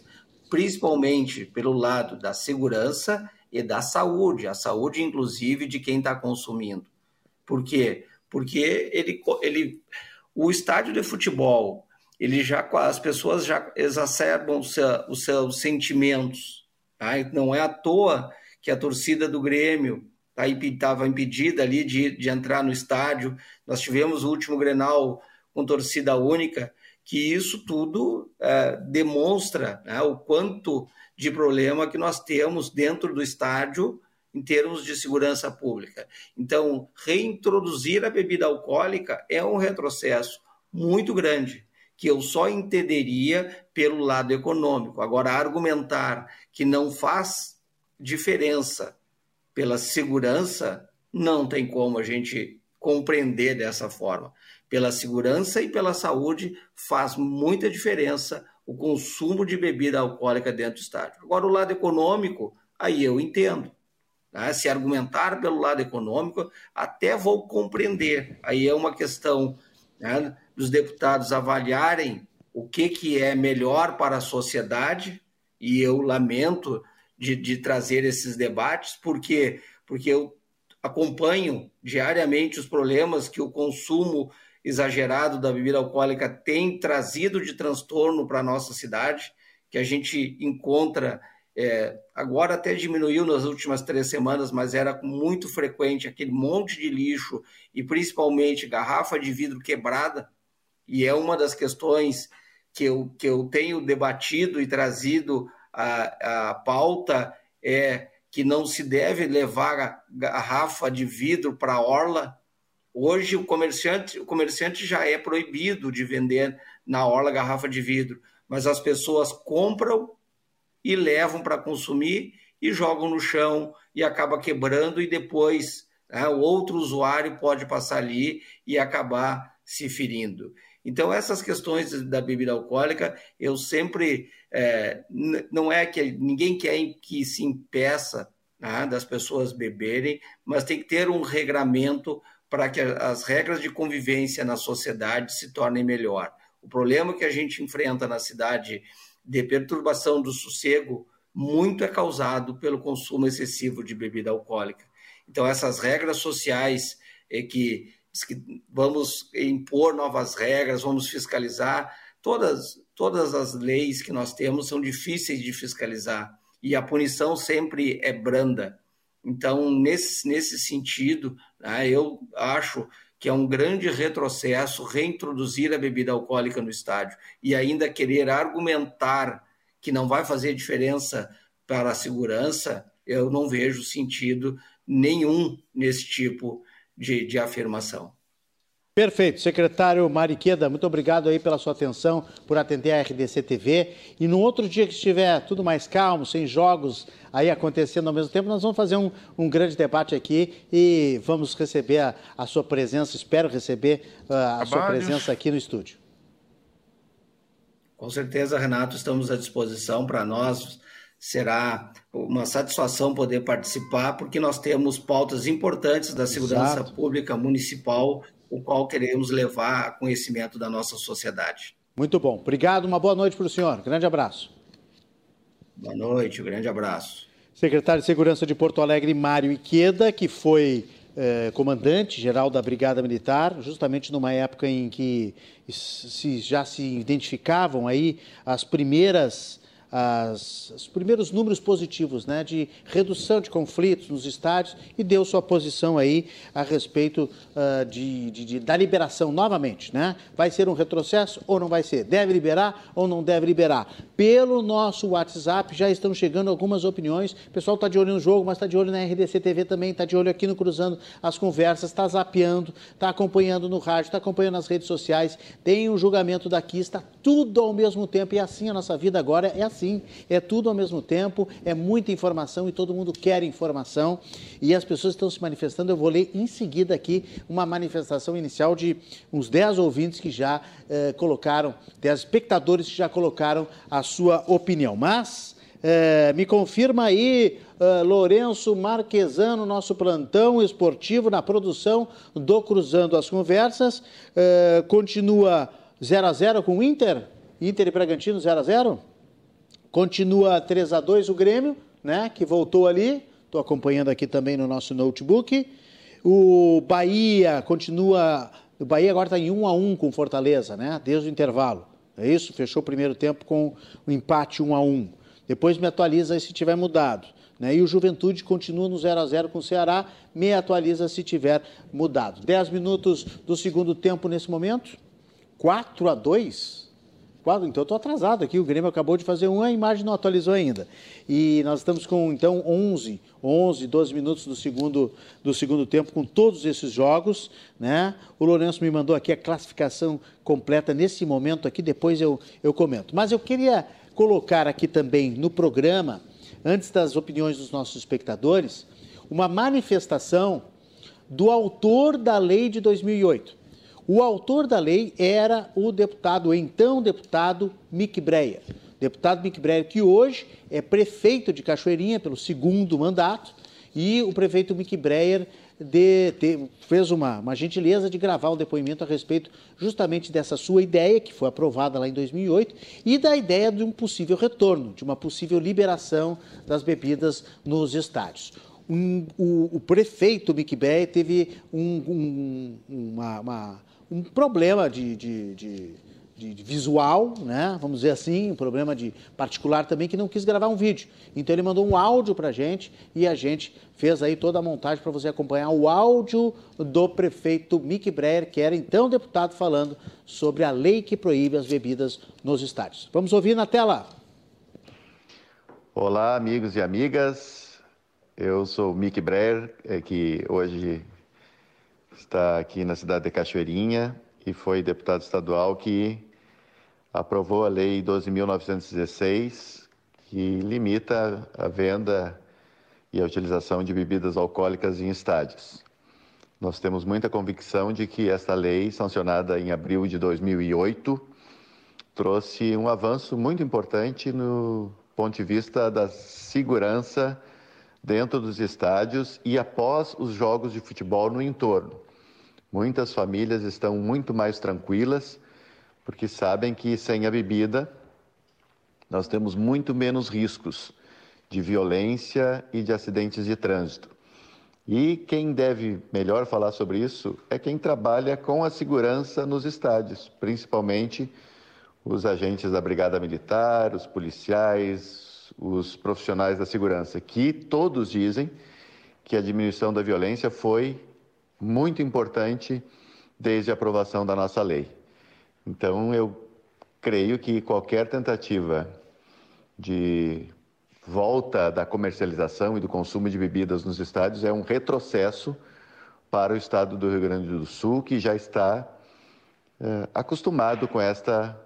principalmente pelo lado da segurança e da saúde, a saúde inclusive de quem está consumindo. Por quê? Porque ele, ele, o estádio de futebol, ele já as pessoas já exacerbam os, seus sentimentos. Tá? Não é à toa que a torcida do Grêmio estava tá, impedida ali de, de entrar no estádio. Nós tivemos o último Grenal com torcida única, que isso tudo é, demonstra né, o quanto de problema que nós temos dentro do estádio em termos de segurança pública. Então, reintroduzir a bebida alcoólica é um retrocesso muito grande, que eu só entenderia pelo lado econômico. Agora, argumentar que não faz diferença pela segurança, não tem como a gente compreender dessa forma. Pela segurança e pela saúde, faz muita diferença o consumo de bebida alcoólica dentro do estádio. Agora, o lado econômico, aí eu entendo. Né? Se argumentar pelo lado econômico, até vou compreender. Aí é uma questão né, dos deputados avaliarem o que, que é melhor para a sociedade, e eu lamento de, de trazer esses debates, porque, porque eu acompanho diariamente os problemas que o consumo exagerado da bebida alcoólica tem trazido de transtorno para a nossa cidade, que a gente encontra, é, agora até diminuiu nas últimas três semanas, mas era muito frequente aquele monte de lixo e principalmente garrafa de vidro quebrada, e é uma das questões que eu, que eu tenho debatido e trazido a, a pauta, é que não se deve levar garrafa de vidro para a orla, Hoje o comerciante, o comerciante já é proibido de vender na orla garrafa de vidro, mas as pessoas compram e levam para consumir e jogam no chão e acaba quebrando e depois né, o outro usuário pode passar ali e acabar se ferindo. Então essas questões da bebida alcoólica eu sempre é, não é que ninguém quer que se impeça né, das pessoas beberem, mas tem que ter um regramento para que as regras de convivência na sociedade se tornem melhor. O problema que a gente enfrenta na cidade de perturbação do sossego muito é causado pelo consumo excessivo de bebida alcoólica. Então, essas regras sociais é que, que vamos impor novas regras, vamos fiscalizar, todas todas as leis que nós temos são difíceis de fiscalizar e a punição sempre é branda. Então, nesse, nesse sentido, né, eu acho que é um grande retrocesso reintroduzir a bebida alcoólica no estádio e ainda querer argumentar que não vai fazer diferença para a segurança, eu não vejo sentido nenhum nesse tipo de, de afirmação. Perfeito. Secretário Mariqueda, muito obrigado aí pela sua atenção, por atender a RDC TV. E no outro dia que estiver tudo mais calmo, sem jogos aí acontecendo ao mesmo tempo, nós vamos fazer um, um grande debate aqui e vamos receber a, a sua presença, espero receber uh, a sua presença aqui no estúdio. Com certeza, Renato, estamos à disposição para nós. Será uma satisfação poder participar, porque nós temos pautas importantes da segurança Exato. pública municipal o qual queremos levar a conhecimento da nossa sociedade. Muito bom. Obrigado, uma boa noite para o senhor. Grande abraço. Boa noite, um grande abraço. Secretário de Segurança de Porto Alegre, Mário Iqueda, que foi eh, comandante-geral da Brigada Militar, justamente numa época em que se, já se identificavam aí as primeiras as, os primeiros números positivos né, de redução de conflitos nos estádios e deu sua posição aí a respeito uh, de, de, de, da liberação novamente. Né? Vai ser um retrocesso ou não vai ser? Deve liberar ou não deve liberar? Pelo nosso WhatsApp já estão chegando algumas opiniões. O pessoal está de olho no jogo, mas está de olho na RDC TV também, está de olho aqui no Cruzando as Conversas, está zapeando, está acompanhando no rádio, está acompanhando nas redes sociais, tem um julgamento daqui, está tudo ao mesmo tempo. E assim a nossa vida agora é assim assim, é tudo ao mesmo tempo, é muita informação e todo mundo quer informação e as pessoas estão se manifestando. Eu vou ler em seguida aqui uma manifestação inicial de uns 10 ouvintes que já eh, colocaram, 10 espectadores que já colocaram a sua opinião. Mas eh, me confirma aí, uh, Lourenço Marquesano, nosso plantão esportivo na produção do Cruzando as Conversas. Uh, continua 0 a 0 com o Inter? Inter e Bragantino 0 a 0 Continua 3 a 2 o Grêmio, né, que voltou ali. Estou acompanhando aqui também no nosso notebook. O Bahia continua. O Bahia agora está em 1 a 1 com Fortaleza, né? Desde o intervalo. É isso? Fechou o primeiro tempo com o empate 1 a 1. Depois me atualiza se tiver mudado. Né? E o Juventude continua no 0 a 0 com o Ceará. Me atualiza se tiver mudado. 10 minutos do segundo tempo nesse momento. 4 a 2 Quatro, então eu estou atrasado aqui, o Grêmio acabou de fazer uma, a imagem não atualizou ainda. E nós estamos com, então, 11, 11, 12 minutos do segundo, do segundo tempo com todos esses jogos. Né? O Lourenço me mandou aqui a classificação completa nesse momento aqui, depois eu, eu comento. Mas eu queria colocar aqui também no programa, antes das opiniões dos nossos espectadores, uma manifestação do autor da lei de 2008. O autor da lei era o deputado, o então deputado Mick Breyer. Deputado Mick Breyer, que hoje é prefeito de Cachoeirinha pelo segundo mandato, e o prefeito Mick Breyer de, de, fez uma, uma gentileza de gravar o depoimento a respeito justamente dessa sua ideia, que foi aprovada lá em 2008, e da ideia de um possível retorno, de uma possível liberação das bebidas nos estádios. Um, o, o, prefeito Mick Breyer teve um, um, uma, uma um problema de, de, de, de, visual, né? vamos dizer assim, um problema de particular também, que não quis gravar um vídeo. Então ele mandou um áudio para a gente e a gente fez aí toda a montagem para você acompanhar o áudio do prefeito Mick Breyer, que era então deputado, falando sobre a lei que proíbe as bebidas nos estádios. Vamos ouvir na tela. Olá, amigos e amigas. Eu sou o Mick Breyer, é, que hoje está aqui na cidade de Cachoeirinha e foi deputado estadual que aprovou a Lei 12.916, que limita a venda e a utilização de bebidas alcoólicas em estádios. Nós temos muita convicção de que esta lei, sancionada em abril de 2008, trouxe um avanço muito importante no ponto de vista da segurança dentro dos estádios e após os jogos de futebol no entorno. Muitas famílias estão muito mais tranquilas porque sabem que sem a bebida nós temos muito menos riscos de violência e de acidentes de trânsito. E quem deve melhor falar sobre isso é quem trabalha com a segurança nos estádios, principalmente os agentes da Brigada Militar, os policiais, os profissionais da segurança, que todos dizem que a diminuição da violência foi muito importante desde a aprovação da nossa lei. Então, eu creio que qualquer tentativa de volta da comercialização e do consumo de bebidas nos estádios é um retrocesso para o estado do Rio Grande do Sul, que já está é, acostumado com esta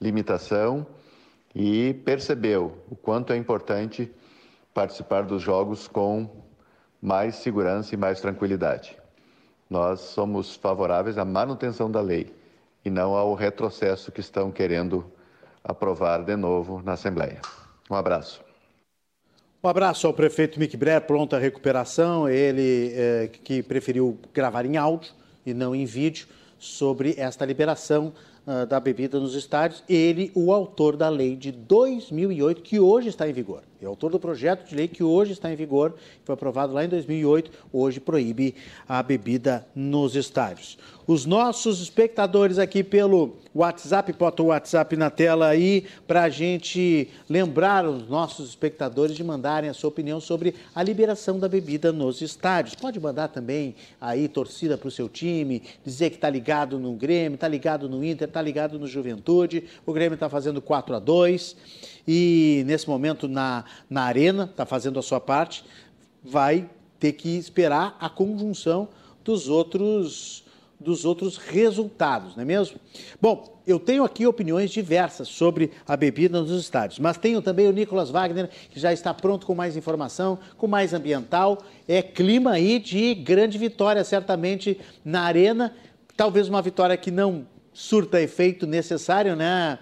limitação e percebeu o quanto é importante participar dos jogos com mais segurança e mais tranquilidade. Nós somos favoráveis à manutenção da lei e não ao retrocesso que estão querendo aprovar de novo na Assembleia. Um abraço. Um abraço ao prefeito Mick Breyer, pronta recuperação, ele é, que preferiu gravar em áudio e não em vídeo sobre esta liberação uh, da bebida nos estádios. Ele, o autor da lei de 2008, que hoje está em vigor. É autor do projeto de lei que hoje está em vigor, foi aprovado lá em 2008, hoje proíbe a bebida nos estádios. Os nossos espectadores aqui pelo WhatsApp, bota o WhatsApp na tela aí para a gente lembrar os nossos espectadores de mandarem a sua opinião sobre a liberação da bebida nos estádios. Pode mandar também aí torcida para o seu time, dizer que está ligado no Grêmio, está ligado no Inter, está ligado no Juventude. O Grêmio está fazendo 4 a 2 e nesse momento na, na arena, está fazendo a sua parte, vai ter que esperar a conjunção dos outros dos outros resultados, não é mesmo? Bom, eu tenho aqui opiniões diversas sobre a bebida nos estádios, mas tenho também o Nicolas Wagner, que já está pronto com mais informação, com mais ambiental. É clima aí de grande vitória, certamente, na arena. Talvez uma vitória que não surta efeito necessário, né?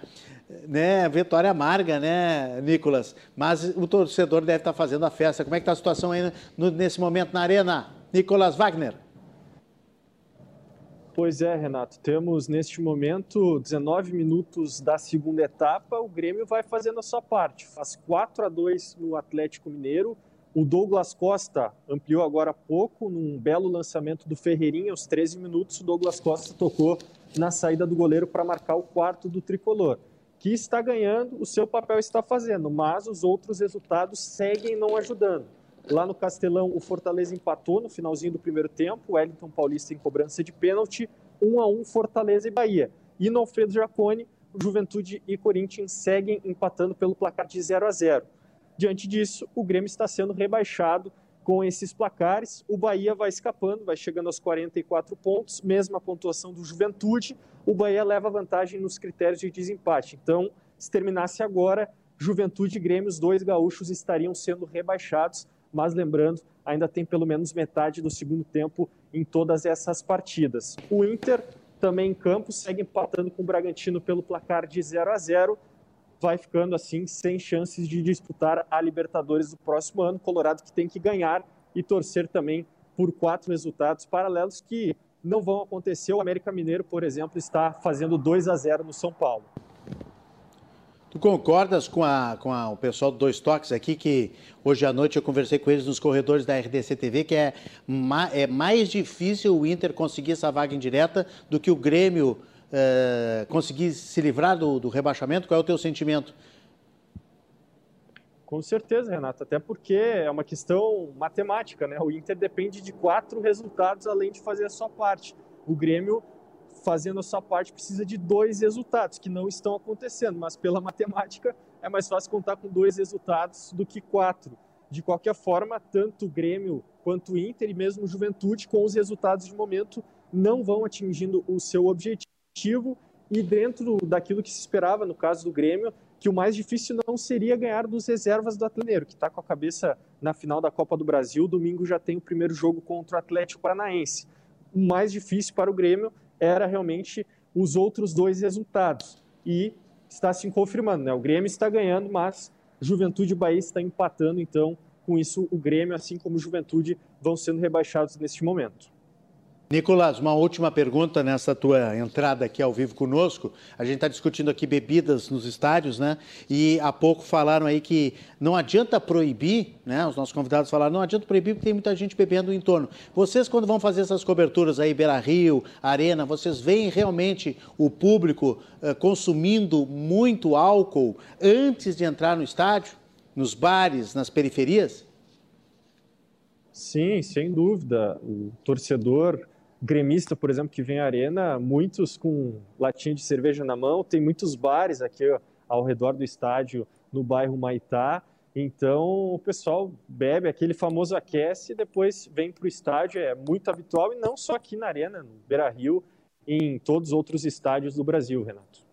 Né, vitória amarga, né, Nicolas? Mas o torcedor deve estar fazendo a festa. Como é que está a situação aí no, nesse momento na arena, Nicolas Wagner? Pois é, Renato. Temos neste momento 19 minutos da segunda etapa. O Grêmio vai fazendo a sua parte. Faz 4 a 2 no Atlético Mineiro. O Douglas Costa ampliou agora há pouco, num belo lançamento do Ferreirinha, aos 13 minutos. O Douglas Costa tocou na saída do goleiro para marcar o quarto do tricolor que está ganhando, o seu papel está fazendo, mas os outros resultados seguem não ajudando. Lá no Castelão, o Fortaleza empatou no finalzinho do primeiro tempo, o Wellington Paulista em cobrança de pênalti, 1 a 1 Fortaleza e Bahia. E no Alfredo Jacone, Juventude e Corinthians seguem empatando pelo placar de 0 a 0. Diante disso, o Grêmio está sendo rebaixado com esses placares. O Bahia vai escapando, vai chegando aos 44 pontos, mesma pontuação do Juventude, o Bahia leva vantagem nos critérios de desempate. Então, se terminasse agora, Juventude e Grêmio, os dois gaúchos estariam sendo rebaixados, mas lembrando, ainda tem pelo menos metade do segundo tempo em todas essas partidas. O Inter, também em campo, segue empatando com o Bragantino pelo placar de 0 a 0 vai ficando assim sem chances de disputar a Libertadores do próximo ano. Colorado que tem que ganhar e torcer também por quatro resultados paralelos que não vão acontecer. O América Mineiro, por exemplo, está fazendo 2 a 0 no São Paulo. Tu concordas com, a, com a, o pessoal do Dois Toques aqui, que hoje à noite eu conversei com eles nos corredores da RDC TV, que é, ma, é mais difícil o Inter conseguir essa vaga indireta do que o Grêmio é, conseguir se livrar do, do rebaixamento? Qual é o teu sentimento? Com certeza, Renato, até porque é uma questão matemática, né? O Inter depende de quatro resultados além de fazer a sua parte. O Grêmio, fazendo a sua parte, precisa de dois resultados que não estão acontecendo, mas pela [LAUGHS] matemática é mais fácil contar com dois resultados do que quatro. De qualquer forma, tanto o Grêmio quanto o Inter e mesmo o Juventude, com os resultados de momento, não vão atingindo o seu objetivo e dentro daquilo que se esperava, no caso do Grêmio, que o mais difícil não seria ganhar dos reservas do Atlético, que está com a cabeça na final da Copa do Brasil. Domingo já tem o primeiro jogo contra o Atlético Paranaense. O mais difícil para o Grêmio era realmente os outros dois resultados. E está se confirmando, né? O Grêmio está ganhando, mas Juventude e Bahia está empatando, então com isso o Grêmio, assim como Juventude, vão sendo rebaixados neste momento. Nicolas, uma última pergunta nessa tua entrada aqui ao vivo conosco. A gente está discutindo aqui bebidas nos estádios, né? E há pouco falaram aí que não adianta proibir, né? Os nossos convidados falaram, não adianta proibir porque tem muita gente bebendo em torno. Vocês, quando vão fazer essas coberturas aí, Beira Rio, Arena, vocês veem realmente o público uh, consumindo muito álcool antes de entrar no estádio, nos bares, nas periferias? Sim, sem dúvida. O torcedor gremista, por exemplo, que vem à arena, muitos com latinha de cerveja na mão, tem muitos bares aqui ao redor do estádio no bairro Maitá. Então o pessoal bebe aquele famoso aquece e depois vem para o estádio. É muito habitual e não só aqui na Arena, no Beira Rio, em todos os outros estádios do Brasil, Renato.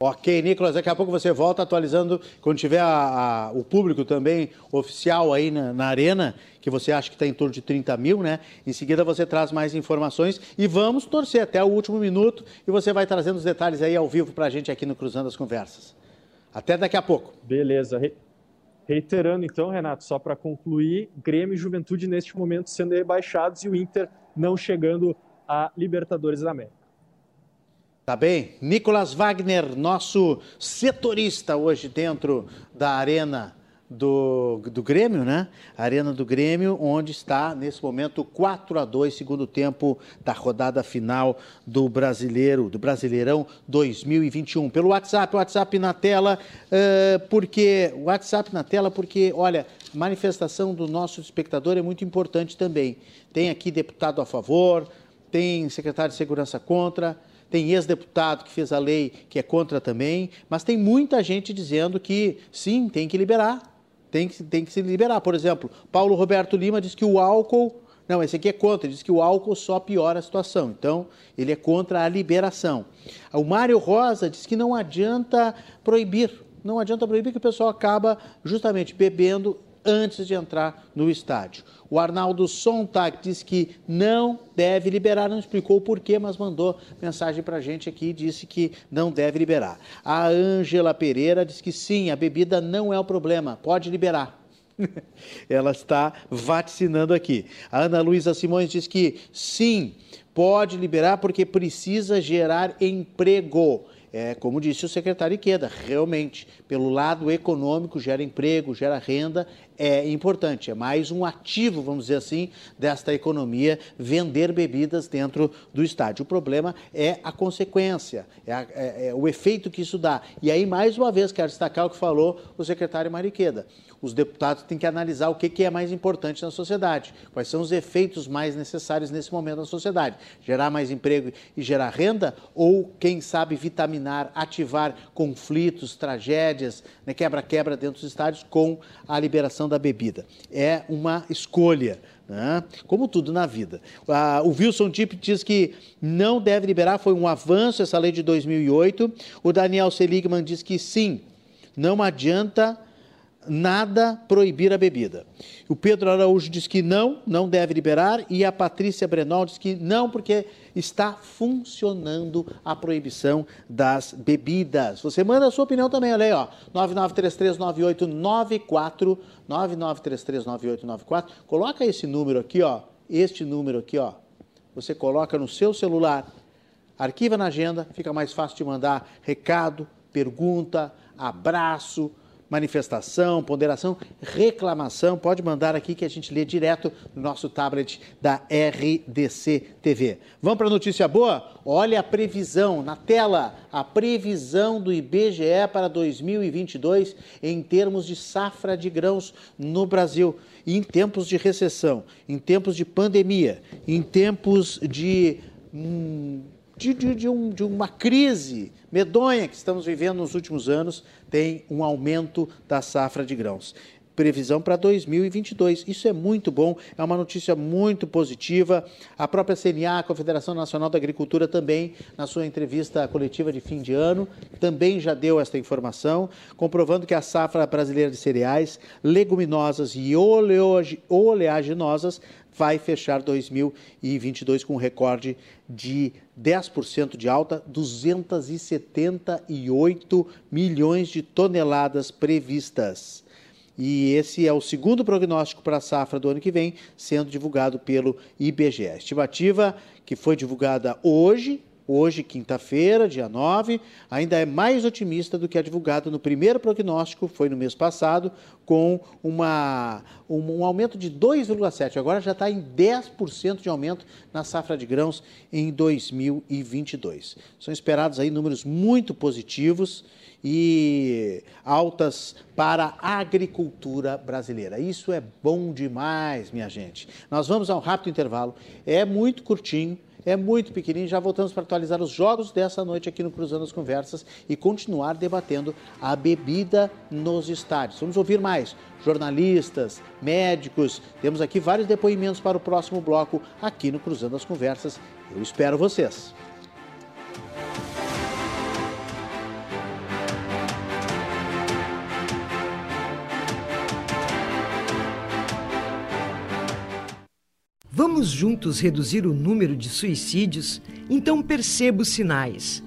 Ok, Nicolas, daqui a pouco você volta atualizando, quando tiver a, a, o público também oficial aí na, na, arena, que você acha que está em torno de 30 mil, né? Em seguida você traz mais informações e vamos torcer até o último minuto e você vai trazendo os detalhes aí ao vivo para a gente aqui no Cruzando as Conversas. Até daqui a pouco. Beleza. Re reiterando então, Renato, só para concluir, Grêmio e Juventude neste momento sendo rebaixados e o Inter não chegando a Libertadores da América. Tá bem? Nicolas Wagner, nosso setorista hoje dentro da arena do, do Grêmio, né? Arena do Grêmio, onde está nesse momento 4 a 2 segundo tempo da rodada final do Brasileiro, do Brasileirão 2021. Pelo WhatsApp, WhatsApp na tela, uh, porque WhatsApp na tela, porque olha, manifestação do nosso espectador é muito importante também. Tem aqui deputado a favor, tem secretário de segurança contra tem ex-deputado que fez a lei que é contra também, mas tem muita gente dizendo que sim, tem que liberar, tem que, tem que se liberar. Por exemplo, Paulo Roberto Lima diz que o álcool. Não, esse aqui é contra, diz que o álcool só piora a situação. Então, ele é contra a liberação. O Mário Rosa diz que não adianta proibir. Não adianta proibir que o pessoal acaba justamente bebendo antes de entrar no estádio. O Arnaldo Sontag disse que não deve liberar, não explicou o porquê, mas mandou mensagem para a gente aqui e disse que não deve liberar. A Ângela Pereira disse que sim, a bebida não é o problema, pode liberar. [LAUGHS] Ela está vaticinando aqui. A Ana Luísa Simões diz que sim, pode liberar porque precisa gerar emprego. É, como disse o secretário Iqueda, realmente, pelo lado econômico, gera emprego, gera renda, é importante. É mais um ativo, vamos dizer assim, desta economia, vender bebidas dentro do estádio. O problema é a consequência, é, a, é, é o efeito que isso dá. E aí, mais uma vez, quero destacar o que falou o secretário Mariqueda os deputados têm que analisar o que, é mais importante na sociedade, quais são os efeitos mais necessários nesse momento na sociedade. Gerar mais emprego e gerar renda, ou, quem sabe, vitaminar, ativar conflitos, tragédias, né, quebra-quebra dentro dos estádios com a liberação da bebida. É uma escolha. Né? Como tudo na vida. Ah, o Wilson Tip diz que não deve liberar, foi um avanço essa lei de 2008. O Daniel Seligman diz que sim, não adianta nada proibir a bebida. O Pedro Araújo diz que não, não deve liberar, e a Patrícia Brenol diz que não, porque está funcionando a proibição das bebidas. Você manda a sua opinião também, olha aí, ó, 99339894, 99339894, coloca esse número aqui, ó, este número aqui, ó, você coloca no seu celular, arquiva na agenda, fica mais fácil de mandar recado, pergunta, abraço, manifestação, ponderação, reclamação, pode mandar aqui que a gente lê direto no nosso tablet da RDC TV. Vamos para a notícia boa? Olha a previsão na tela, a previsão do IBGE para 2022 em termos de safra de grãos no Brasil. Em tempos de recessão, em tempos de pandemia, em tempos de. Hum, de, de, de, um, de uma crise medonha que estamos vivendo nos últimos anos, tem um aumento da safra de grãos previsão para 2022. Isso é muito bom, é uma notícia muito positiva. A própria CNA, a Confederação Nacional da Agricultura, também, na sua entrevista coletiva de fim de ano, também já deu esta informação, comprovando que a safra brasileira de cereais, leguminosas e oleaginosas vai fechar 2022 com um recorde de 10% de alta, 278 milhões de toneladas previstas. e esse é o segundo prognóstico para a safra do ano que vem, sendo divulgado pelo IBGE. A estimativa que foi divulgada hoje, hoje, quinta-feira, dia 9, ainda é mais otimista do que a divulgada no primeiro prognóstico, foi no mês passado, com uma, um, um aumento de 2,7%. Agora já está em 10% de aumento na safra de grãos em 2022. São esperados aí números muito positivos e altas para a agricultura brasileira. Isso é bom demais, minha gente. Nós vamos a um rápido intervalo, é muito curtinho é muito pequenininho. Já voltamos para atualizar os jogos dessa noite aqui no Cruzando as Conversas e continuar debatendo a bebida nos estádios. Vamos ouvir mais jornalistas, médicos. Temos aqui vários depoimentos para o próximo bloco aqui no Cruzando as Conversas. Eu espero vocês. Vamos juntos reduzir o número de suicídios? Então perceba os sinais.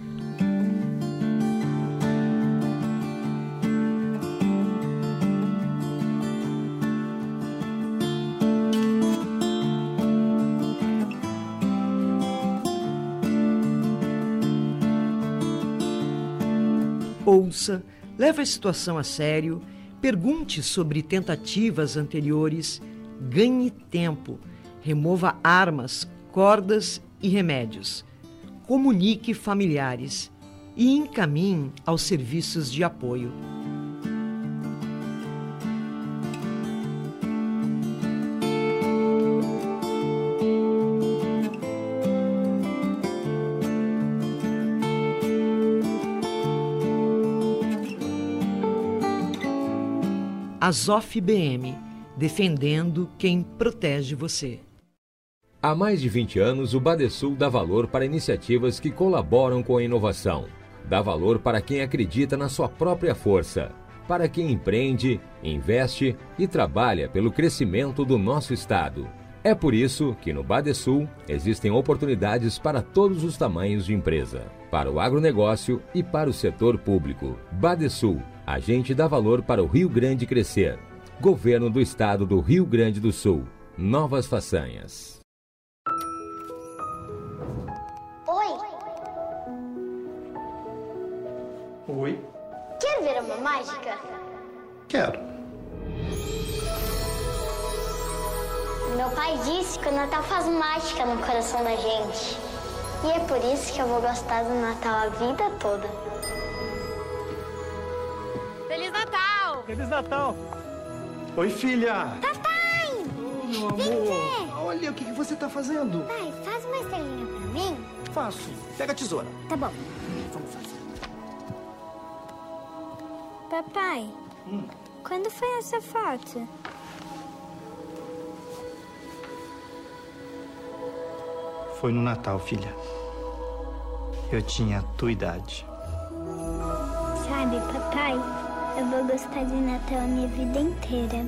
Ouça, leve a situação a sério, pergunte sobre tentativas anteriores, ganhe tempo remova armas, cordas e remédios. Comunique familiares e encaminhe aos serviços de apoio. Azof BM, defendendo quem protege você. Há mais de 20 anos, o Badesul dá valor para iniciativas que colaboram com a inovação. Dá valor para quem acredita na sua própria força, para quem empreende, investe e trabalha pelo crescimento do nosso Estado. É por isso que no Badesul existem oportunidades para todos os tamanhos de empresa, para o agronegócio e para o setor público. Badesul, a gente dá valor para o Rio Grande crescer. Governo do Estado do Rio Grande do Sul. Novas façanhas. Uma mágica? Quero. Meu pai disse que o Natal faz mágica no coração da gente. E é por isso que eu vou gostar do Natal a vida toda. Feliz Natal! Feliz Natal! Oi, filha! Papai! Oh, meu amor! Olha o que, que você está fazendo. Pai, faz uma estrelinha pra mim? Faço. Pega a tesoura. Tá bom. Vamos fazer. Papai, hum. quando foi essa foto? Foi no Natal, filha. Eu tinha a tua idade. Sabe, papai, eu vou gostar de Natal a minha vida inteira.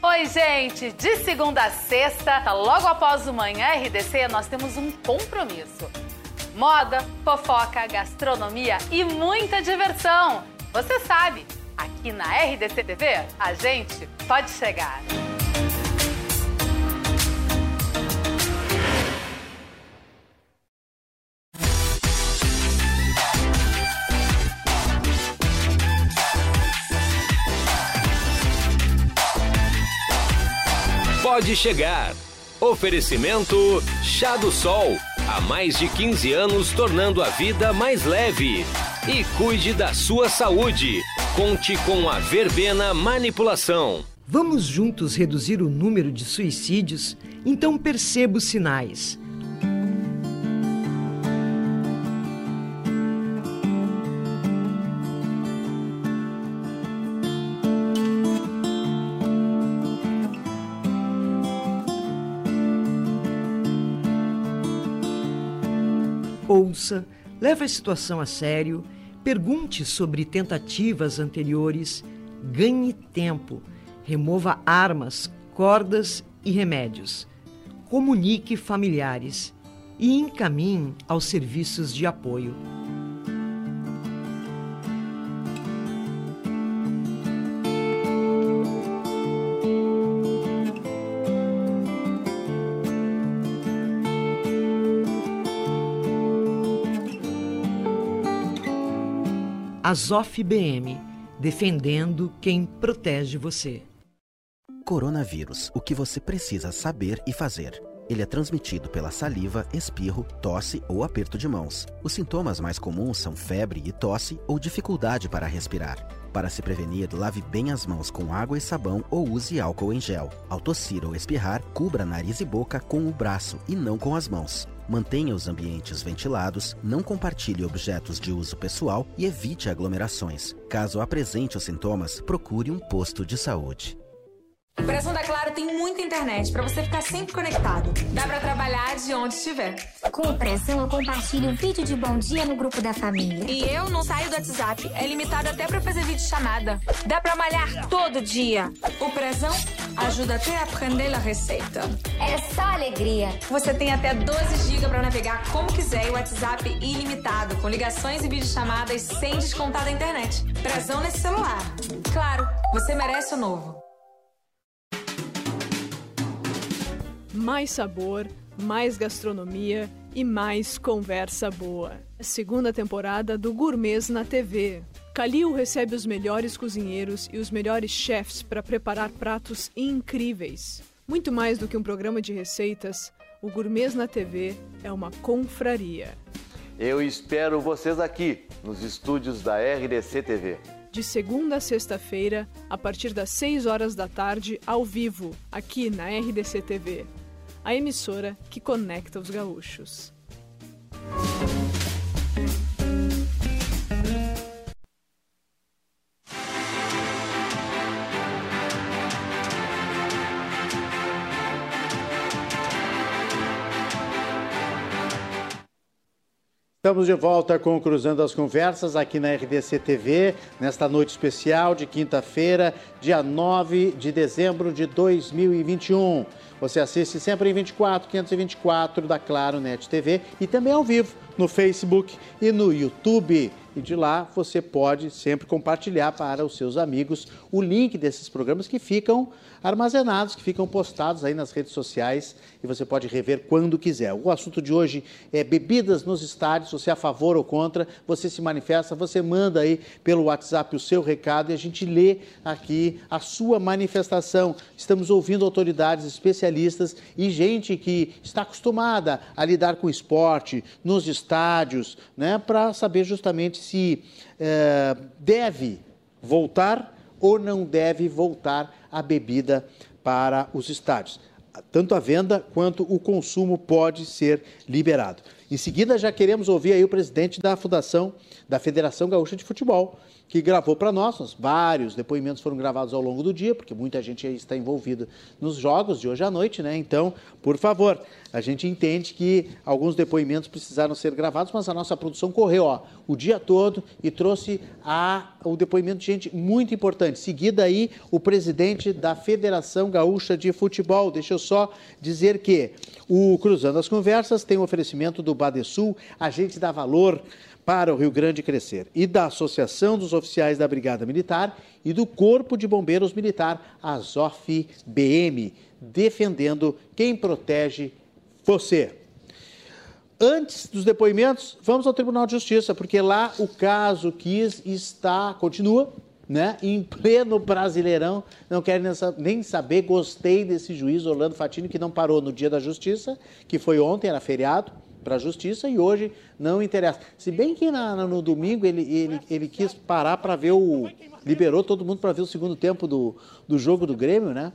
Oi, gente! De segunda a sexta, logo após o Manhã RDC, nós temos um compromisso moda, fofoca, gastronomia e muita diversão. Você sabe, aqui na RDC TV, a gente pode chegar. Pode chegar. Oferecimento Chá do Sol Há mais de 15 anos tornando a vida mais leve. E cuide da sua saúde. Conte com a Verbena Manipulação. Vamos juntos reduzir o número de suicídios? Então perceba os sinais. Ouça, leve a situação a sério, pergunte sobre tentativas anteriores, ganhe tempo, remova armas, cordas e remédios. Comunique familiares e encaminhe aos serviços de apoio. Azof BM, defendendo quem protege você. Coronavírus, o que você precisa saber e fazer. Ele é transmitido pela saliva, espirro, tosse ou aperto de mãos. Os sintomas mais comuns são febre e tosse ou dificuldade para respirar. Para se prevenir, lave bem as mãos com água e sabão ou use álcool em gel. Ao tossir ou espirrar, cubra nariz e boca com o braço e não com as mãos. Mantenha os ambientes ventilados, não compartilhe objetos de uso pessoal e evite aglomerações. Caso apresente os sintomas, procure um posto de saúde. O Pressão da Claro tem muita internet para você ficar sempre conectado. Dá para trabalhar de onde estiver. Com o Pressão eu compartilho vídeo de bom dia no grupo da família. E eu não saio do WhatsApp. É limitado até para fazer vídeo chamada. Dá para malhar todo dia. O Pressão ajuda até a aprender a receita. É só alegria. Você tem até 12 GB para navegar como quiser e WhatsApp ilimitado, com ligações e videochamadas sem descontar da internet. Pressão nesse celular. Claro, você merece o novo. Mais sabor, mais gastronomia e mais conversa boa. Segunda temporada do Gourmets na TV. Calil recebe os melhores cozinheiros e os melhores chefs para preparar pratos incríveis. Muito mais do que um programa de receitas, o Gourmets na TV é uma confraria. Eu espero vocês aqui, nos estúdios da RDC TV. De segunda a sexta-feira, a partir das 6 horas da tarde, ao vivo, aqui na RDC TV a emissora que conecta os gaúchos. Estamos de volta com Cruzando as Conversas aqui na RDC TV, nesta noite especial de quinta-feira, dia 9 de dezembro de 2021. Você assiste sempre em 24, 524 da Claro Net TV e também ao vivo no Facebook e no YouTube. E de lá você pode sempre compartilhar para os seus amigos o link desses programas que ficam armazenados, que ficam postados aí nas redes sociais e você pode rever quando quiser. O assunto de hoje é bebidas nos estádios, você é a favor ou contra, você se manifesta, você manda aí pelo WhatsApp o seu recado e a gente lê aqui a sua manifestação. Estamos ouvindo autoridades especialistas e gente que está acostumada a lidar com esporte nos estádios, né, para saber justamente se é, deve voltar ou não deve voltar a bebida para os estádios. Tanto a venda quanto o consumo pode ser liberado. Em seguida, já queremos ouvir aí o presidente da Fundação da Federação Gaúcha de Futebol, que gravou para nós. Vários depoimentos foram gravados ao longo do dia, porque muita gente está envolvida nos jogos de hoje à noite, né? Então, por favor, a gente entende que alguns depoimentos precisaram ser gravados, mas a nossa produção correu ó, o dia todo e trouxe a, o depoimento de gente muito importante. Seguida aí, o presidente da Federação Gaúcha de Futebol. Deixa eu só dizer que o Cruzando as Conversas tem um oferecimento do Badesul, agente da Valor para o Rio Grande crescer, e da Associação dos Oficiais da Brigada Militar e do Corpo de Bombeiros Militar, Azof BM, defendendo quem protege você. Antes dos depoimentos, vamos ao Tribunal de Justiça, porque lá o caso Kiss está, continua, né, em pleno Brasileirão, não quero nem saber, gostei desse juiz Orlando Fatini, que não parou no dia da justiça, que foi ontem, era feriado, para a justiça e hoje não interessa. Se bem que na, no domingo ele, ele, ele quis parar para ver o. liberou todo mundo para ver o segundo tempo do, do jogo do Grêmio, né?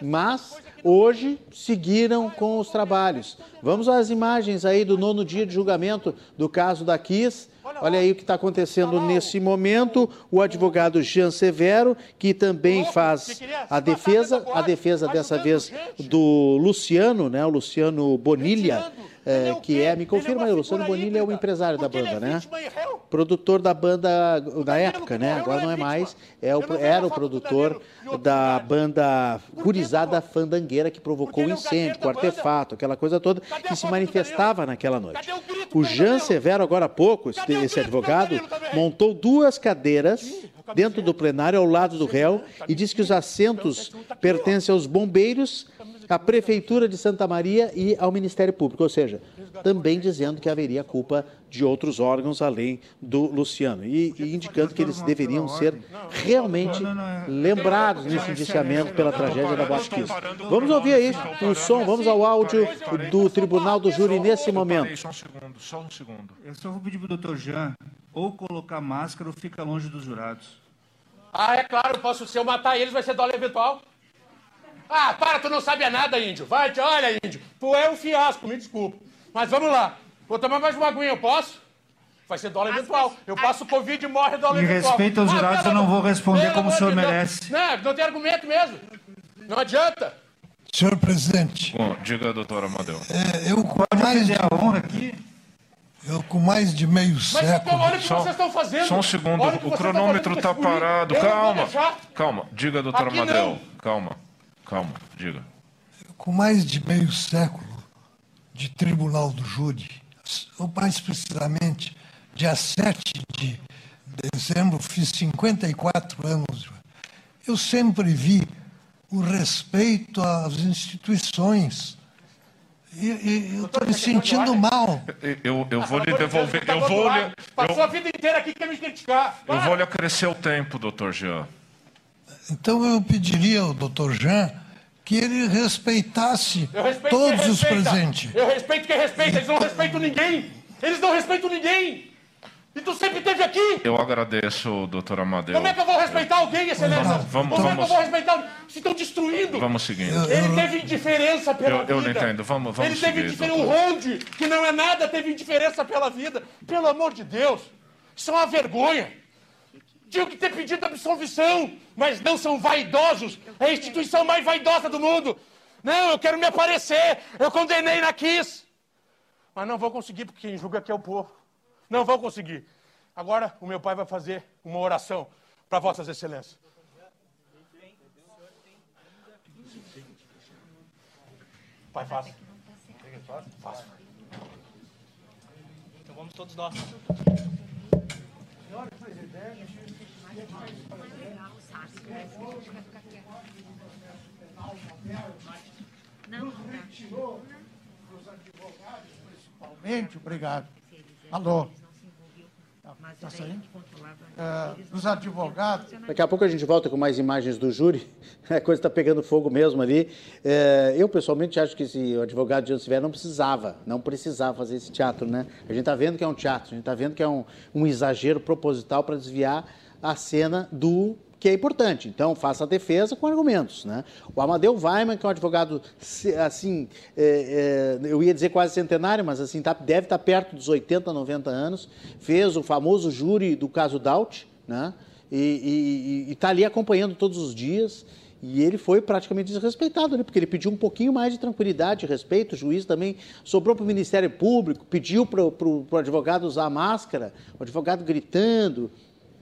Mas hoje seguiram com os trabalhos. Vamos às imagens aí do nono dia de julgamento do caso da Kiss. Olha aí o que está acontecendo nesse momento. O advogado Jean Severo, que também faz a defesa, a defesa dessa vez do Luciano, né? O Luciano Bonilha é, que é, me confirma aí, o Luciano Bonilha é o empresário da banda, né? Produtor da banda na época, né? Agora não é mais, é o, era o produtor da banda Gurizada Fandangueira que provocou o incêndio, o artefato, aquela coisa toda que se manifestava naquela noite. O Jean Severo, agora há pouco, esse advogado, montou duas cadeiras dentro do plenário ao lado do réu e disse que os assentos pertencem aos bombeiros à Prefeitura de Santa Maria e ao Ministério Público, ou seja, também dizendo que haveria culpa de outros órgãos além do Luciano e, e indicando que eles deveriam ser realmente lembrados nesse indiciamento pela tragédia da Kiss. Vamos ouvir aí o som, vamos ao áudio do Tribunal do Júri nesse momento. Só um segundo, só um segundo. Eu só vou pedir para o doutor Jean ou colocar máscara ou ficar longe dos jurados. Ah, é claro, posso, se eu matar eles, vai ser dólar eventual. Ah, para, tu não sabe nada, índio. Vai, olha, índio, tu é um fiasco, me desculpa. Mas vamos lá. Vou tomar mais uma aguinha, eu posso? Vai ser dólar eventual. Eu passo Covid e morre dólar Em eventual. respeito aos Ah, jurados, pelo eu não vou responder como o senhor merece. Não, não tem argumento mesmo. Não adianta. Senhor presidente, Bom, diga, doutor Amadeu. é, eu com mais de a honra aqui. Eu com mais de meio Mas século. olha o que vocês estão fazendo. Só um segundo, o cronômetro estão tá parado. Eu Calma, calma. Diga, doutor Aqui Amadeu. não. Calma, calma, diga. com mais de meio século de tribunal do júri, ou mais precisamente, dia 7 de dezembro, fiz 54 anos. Eu sempre vi o respeito às instituições. E, e eu estou me sentindo mal. Eu, eu vou lhe devolver. tá Eu vou outro lhe, lado. Passou a vida inteira aqui quer me criticar. eu vou lhe acrescer o tempo, doutor Jean. Então eu pediria ao doutor Jean que ele respeitasse Eu todos os presentes. Eu respeito quem respeita. Eles não respeitam ninguém. Eles não respeitam ninguém. E tu sempre esteve aqui. Eu agradeço, doutor Amadeu. Como é que eu vou respeitar alguém, excelência? Vamos- vamos- Como é que eu vamos- vou respeitar? Se estão destruindo. Vamos seguindo. Ele teve indiferença pela Eu- eu não vida. entendo. Vamos- vamos Ele teve seguir, indiferença. O doutor. Ronde, que não é nada, teve indiferença pela vida. Pelo amor de Deus. Isso é uma vergonha. Tinham que ter pedido absolvição, mas não são vaidosos. É a instituição mais vaidosa do mundo. Não, eu quero me aparecer. Eu condenei na Kiss. Mas não vou conseguir, porque quem julga aqui é o povo. Não vou conseguir. Agora, o meu pai vai fazer uma oração para Vossas Excelências. Pai, faça. Faça. Então vamos todos nós. Senhor presidente, Não, retirou dos advogados, principalmente, obrigado. Alô? Está saindo? É, dos advogados. Daqui a pouco a gente volta com mais imagens do júri. [LAUGHS] A coisa está pegando fogo mesmo ali. É, eu, pessoalmente, acho que se o advogado de Silveira não precisava, não precisava fazer esse teatro, né? A gente está vendo que é um teatro, a gente está vendo que é um, um exagero proposital para desviar a cena do que é importante. Então, faça a defesa com argumentos, né? O Amadeu Weiman, que é um advogado, assim, é, é, eu ia dizer quase centenário, mas assim, tá- deve estar perto dos 80, 90 anos, fez o famoso júri do caso Daut, né? E está ali acompanhando todos os dias. E ele foi praticamente desrespeitado ali, porque ele pediu um pouquinho mais de tranquilidade e respeito. O juiz também sobrou para o Ministério Público, pediu para o advogado usar máscara, o advogado gritando.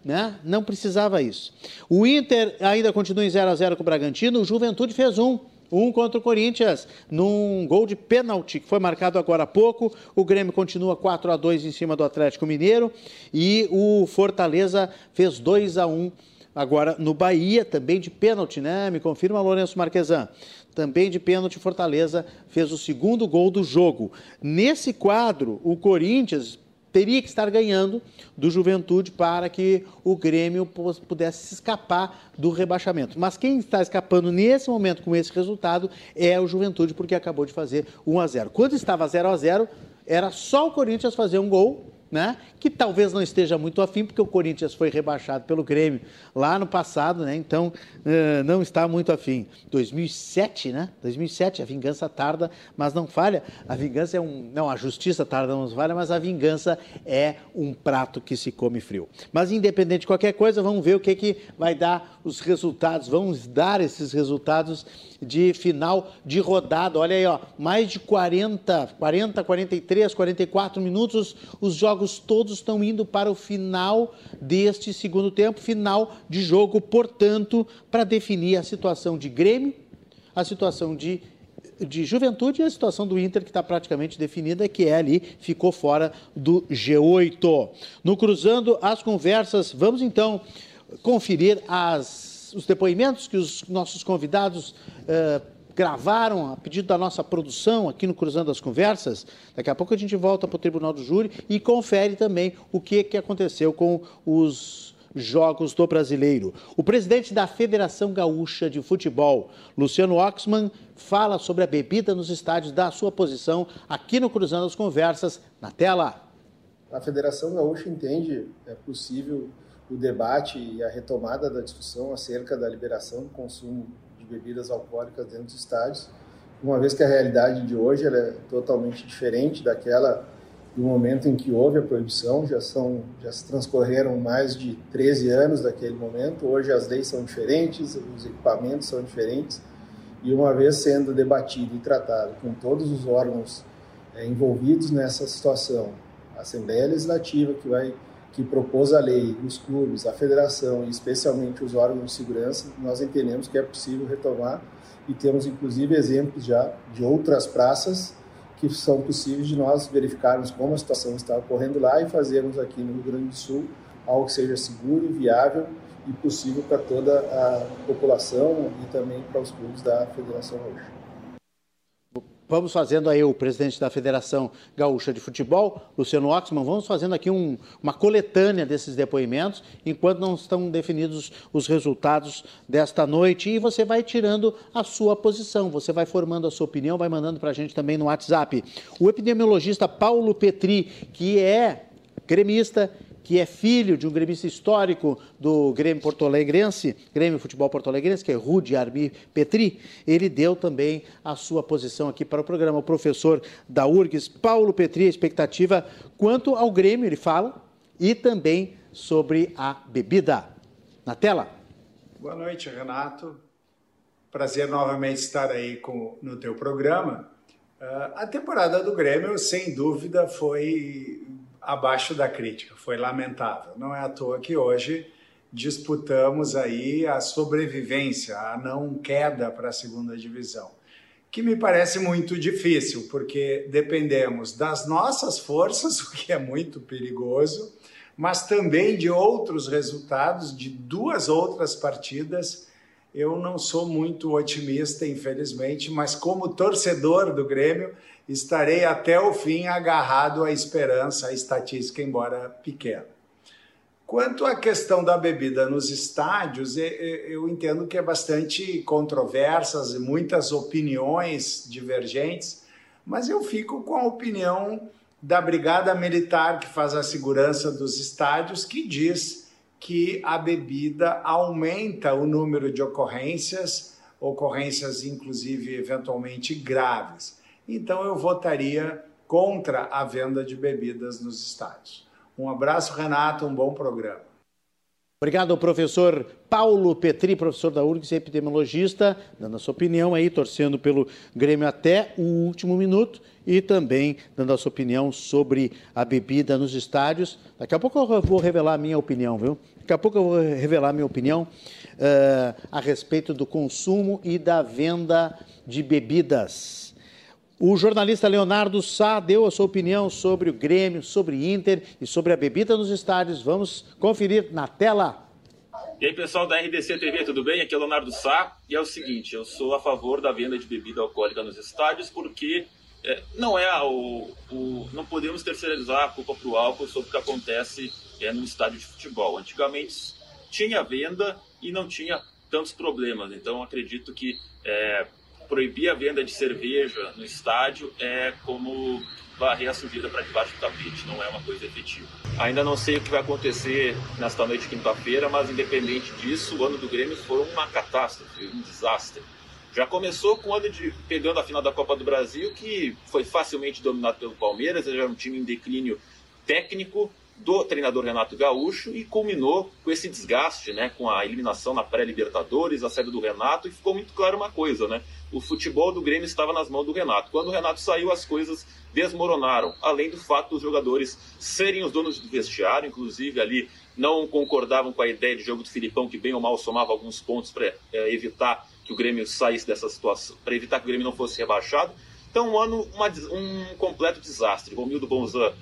Né? Não precisava isso. O Inter ainda continua em 0 a 0 com o Bragantino. O Juventude fez um. Um contra o Corinthians, num gol de pênalti que foi marcado agora há pouco. O Grêmio continua 4 a 2 em cima do Atlético Mineiro. E o Fortaleza fez 2 a 1 agora no Bahia, também de pênalti, né? Me confirma, Lourenço Marquesan. Também de pênalti, Fortaleza fez o segundo gol do jogo. Nesse quadro, o Corinthians teria que estar ganhando do Juventude para que o Grêmio pudesse se escapar do rebaixamento. Mas quem está escapando nesse momento com esse resultado é o Juventude, porque acabou de fazer 1 a 0. Quando estava 0 a 0, era só o Corinthians fazer um gol, né? Que talvez não esteja muito afim, porque o Corinthians foi rebaixado pelo Grêmio lá no passado, né? Então eh, não está muito afim. 2007, né? 2007, a vingança tarda, mas não falha. A vingança é um. Não, a justiça tarda não falha, mas a vingança é um prato que se come frio. Mas independente de qualquer coisa, vamos ver o que, que vai dar os resultados. Vamos dar esses resultados de final de rodada. Olha aí, ó, mais de 40, 40, 43, 44 minutos. Os jogos todos estão indo para o final deste segundo tempo, final de jogo, portanto, para definir a situação de Grêmio, a situação de de juventude e a situação do Inter, que está praticamente definida, que é ali, ficou fora do G8. No Cruzando as Conversas, vamos então conferir as, os depoimentos que os nossos convidados eh, gravaram a pedido da nossa produção aqui no Cruzando as Conversas. Daqui a pouco a gente volta para o Tribunal do Júri e confere também o que, que aconteceu com os jogos do brasileiro. O presidente da Federação Gaúcha de Futebol, Luciano Oxman, fala sobre a bebida nos estádios, da sua posição aqui no Cruzando as Conversas, na tela. A Federação Gaúcha entende é possível o debate e a retomada da discussão acerca da liberação do consumo bebidas alcoólicas dentro dos estádios, uma vez que a realidade de hoje é totalmente diferente daquela do momento em que houve a proibição, já, são, já se transcorreram mais de 13 anos daquele momento, hoje as leis são diferentes, os equipamentos são diferentes, e uma vez sendo debatido e tratado com todos os órgãos é, envolvidos nessa situação, a Assembleia Legislativa que vai que propôs a lei, os clubes, a federação e especialmente os órgãos de segurança, nós entendemos que é possível retomar e temos inclusive exemplos já de outras praças que são possíveis de nós verificarmos como a situação está ocorrendo lá e fazermos aqui no Rio Grande do Sul algo que seja seguro, viável e possível para toda a população e também para os clubes da Federação Gaúcha. Vamos fazendo aí o presidente da Federação Gaúcha de Futebol, Luciano Oxman, vamos fazendo aqui um, uma coletânea desses depoimentos, enquanto não estão definidos os resultados desta noite. E você vai tirando a sua posição, você vai formando a sua opinião, vai mandando para a gente também no WhatsApp. O epidemiologista Paulo Petri, que é gremista que é filho de um gremista histórico do Grêmio Porto Alegrense, Grêmio Futebol Porto Alegrense, que é Rudi Arbi Petri, ele deu também a sua posição aqui para o programa. O professor da URGS, Paulo Petri, a expectativa quanto ao Grêmio, ele fala, e também sobre a bebida. Na tela. Boa noite, Renato. Prazer novamente estar aí com, no teu programa. Uh, a temporada do Grêmio, sem dúvida, foi abaixo da crítica, foi lamentável. Não é à toa que hoje disputamos aí a sobrevivência, a não queda para a segunda divisão, que me parece muito difícil, porque dependemos das nossas forças, [LAUGHS] o que é muito perigoso, mas também de outros resultados de duas outras partidas. Eu não sou muito otimista, infelizmente, mas como torcedor do Grêmio, estarei até o fim agarrado à esperança, à estatística, embora pequena. Quanto à questão da bebida nos estádios, eu entendo que é bastante controversas e muitas opiniões divergentes, mas eu fico com a opinião da Brigada Militar que faz a segurança dos estádios, que diz que a bebida aumenta o número de ocorrências, ocorrências inclusive eventualmente graves então eu votaria contra a venda de bebidas nos estádios. Um abraço, Renato, um bom programa. Obrigado, professor Paulo Petri, professor da URGS, epidemiologista, dando a sua opinião aí, torcendo pelo Grêmio até o último minuto e também dando a sua opinião sobre a bebida nos estádios. Daqui a pouco eu vou revelar a minha opinião, viu? Daqui a pouco eu vou revelar a minha opinião uh, a respeito do consumo e da venda de bebidas. O jornalista Leonardo Sá deu a sua opinião sobre o Grêmio, sobre Inter e sobre a bebida nos estádios. Vamos conferir na tela. E aí, pessoal da RDC TV, tudo bem? Aqui é o Leonardo Sá. E é o seguinte, eu sou a favor da venda de bebida alcoólica nos estádios porque é, não é o, o, não podemos terceirizar a culpa para o álcool sobre o que acontece é, no estádio de futebol. Antigamente tinha venda e não tinha tantos problemas. Então acredito que é, proibir a venda de cerveja no estádio é como varrer a sujeira para debaixo do tapete, não é uma coisa efetiva. Ainda não sei o que vai acontecer nesta noite de quinta-feira, mas independente disso, o ano do Grêmio foi uma catástrofe, um desastre. Já começou com o ano de pegando a final da Copa do Brasil, que foi facilmente dominado pelo Palmeiras, era um time em declínio técnico, do treinador Renato Gaúcho e culminou com esse desgaste, né, com a eliminação na pré-Libertadores, a saída do Renato, e ficou muito claro uma coisa, né? O futebol do Grêmio estava nas mãos do Renato. Quando o Renato saiu, as coisas desmoronaram, além do fato dos jogadores serem os donos do vestiário, inclusive ali não concordavam com a ideia de jogo do Filipão, que bem ou mal somava alguns pontos para é, evitar que o Grêmio saísse dessa situação, para evitar que o Grêmio não fosse rebaixado. Então, um ano, uma, um completo desastre. Romildo Bonzan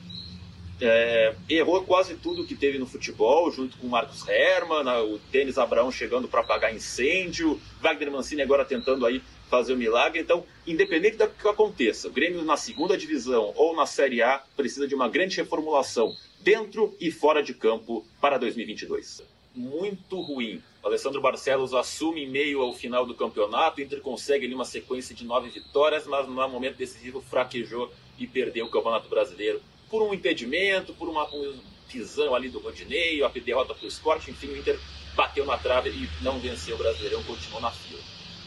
é, errou quase tudo que teve no futebol, junto com o Marcos Herman, o Denis Abraão chegando para apagar incêndio, Wagner Mancini agora tentando aí fazer o milagre. Então, independente do que aconteça, o Grêmio na segunda divisão ou na Série A precisa de uma grande reformulação dentro e fora de campo para 2022. Muito ruim. Alessandro Barcelos assume em meio ao final do campeonato. Inter consegue ali uma sequência de nove vitórias, mas no momento decisivo fraquejou e perdeu o Campeonato Brasileiro por um impedimento, por uma, um pisão ali do Rodinei, a derrota para o Sport. Enfim, o Inter bateu na trave e não venceu o Brasileirão, continuou na fila.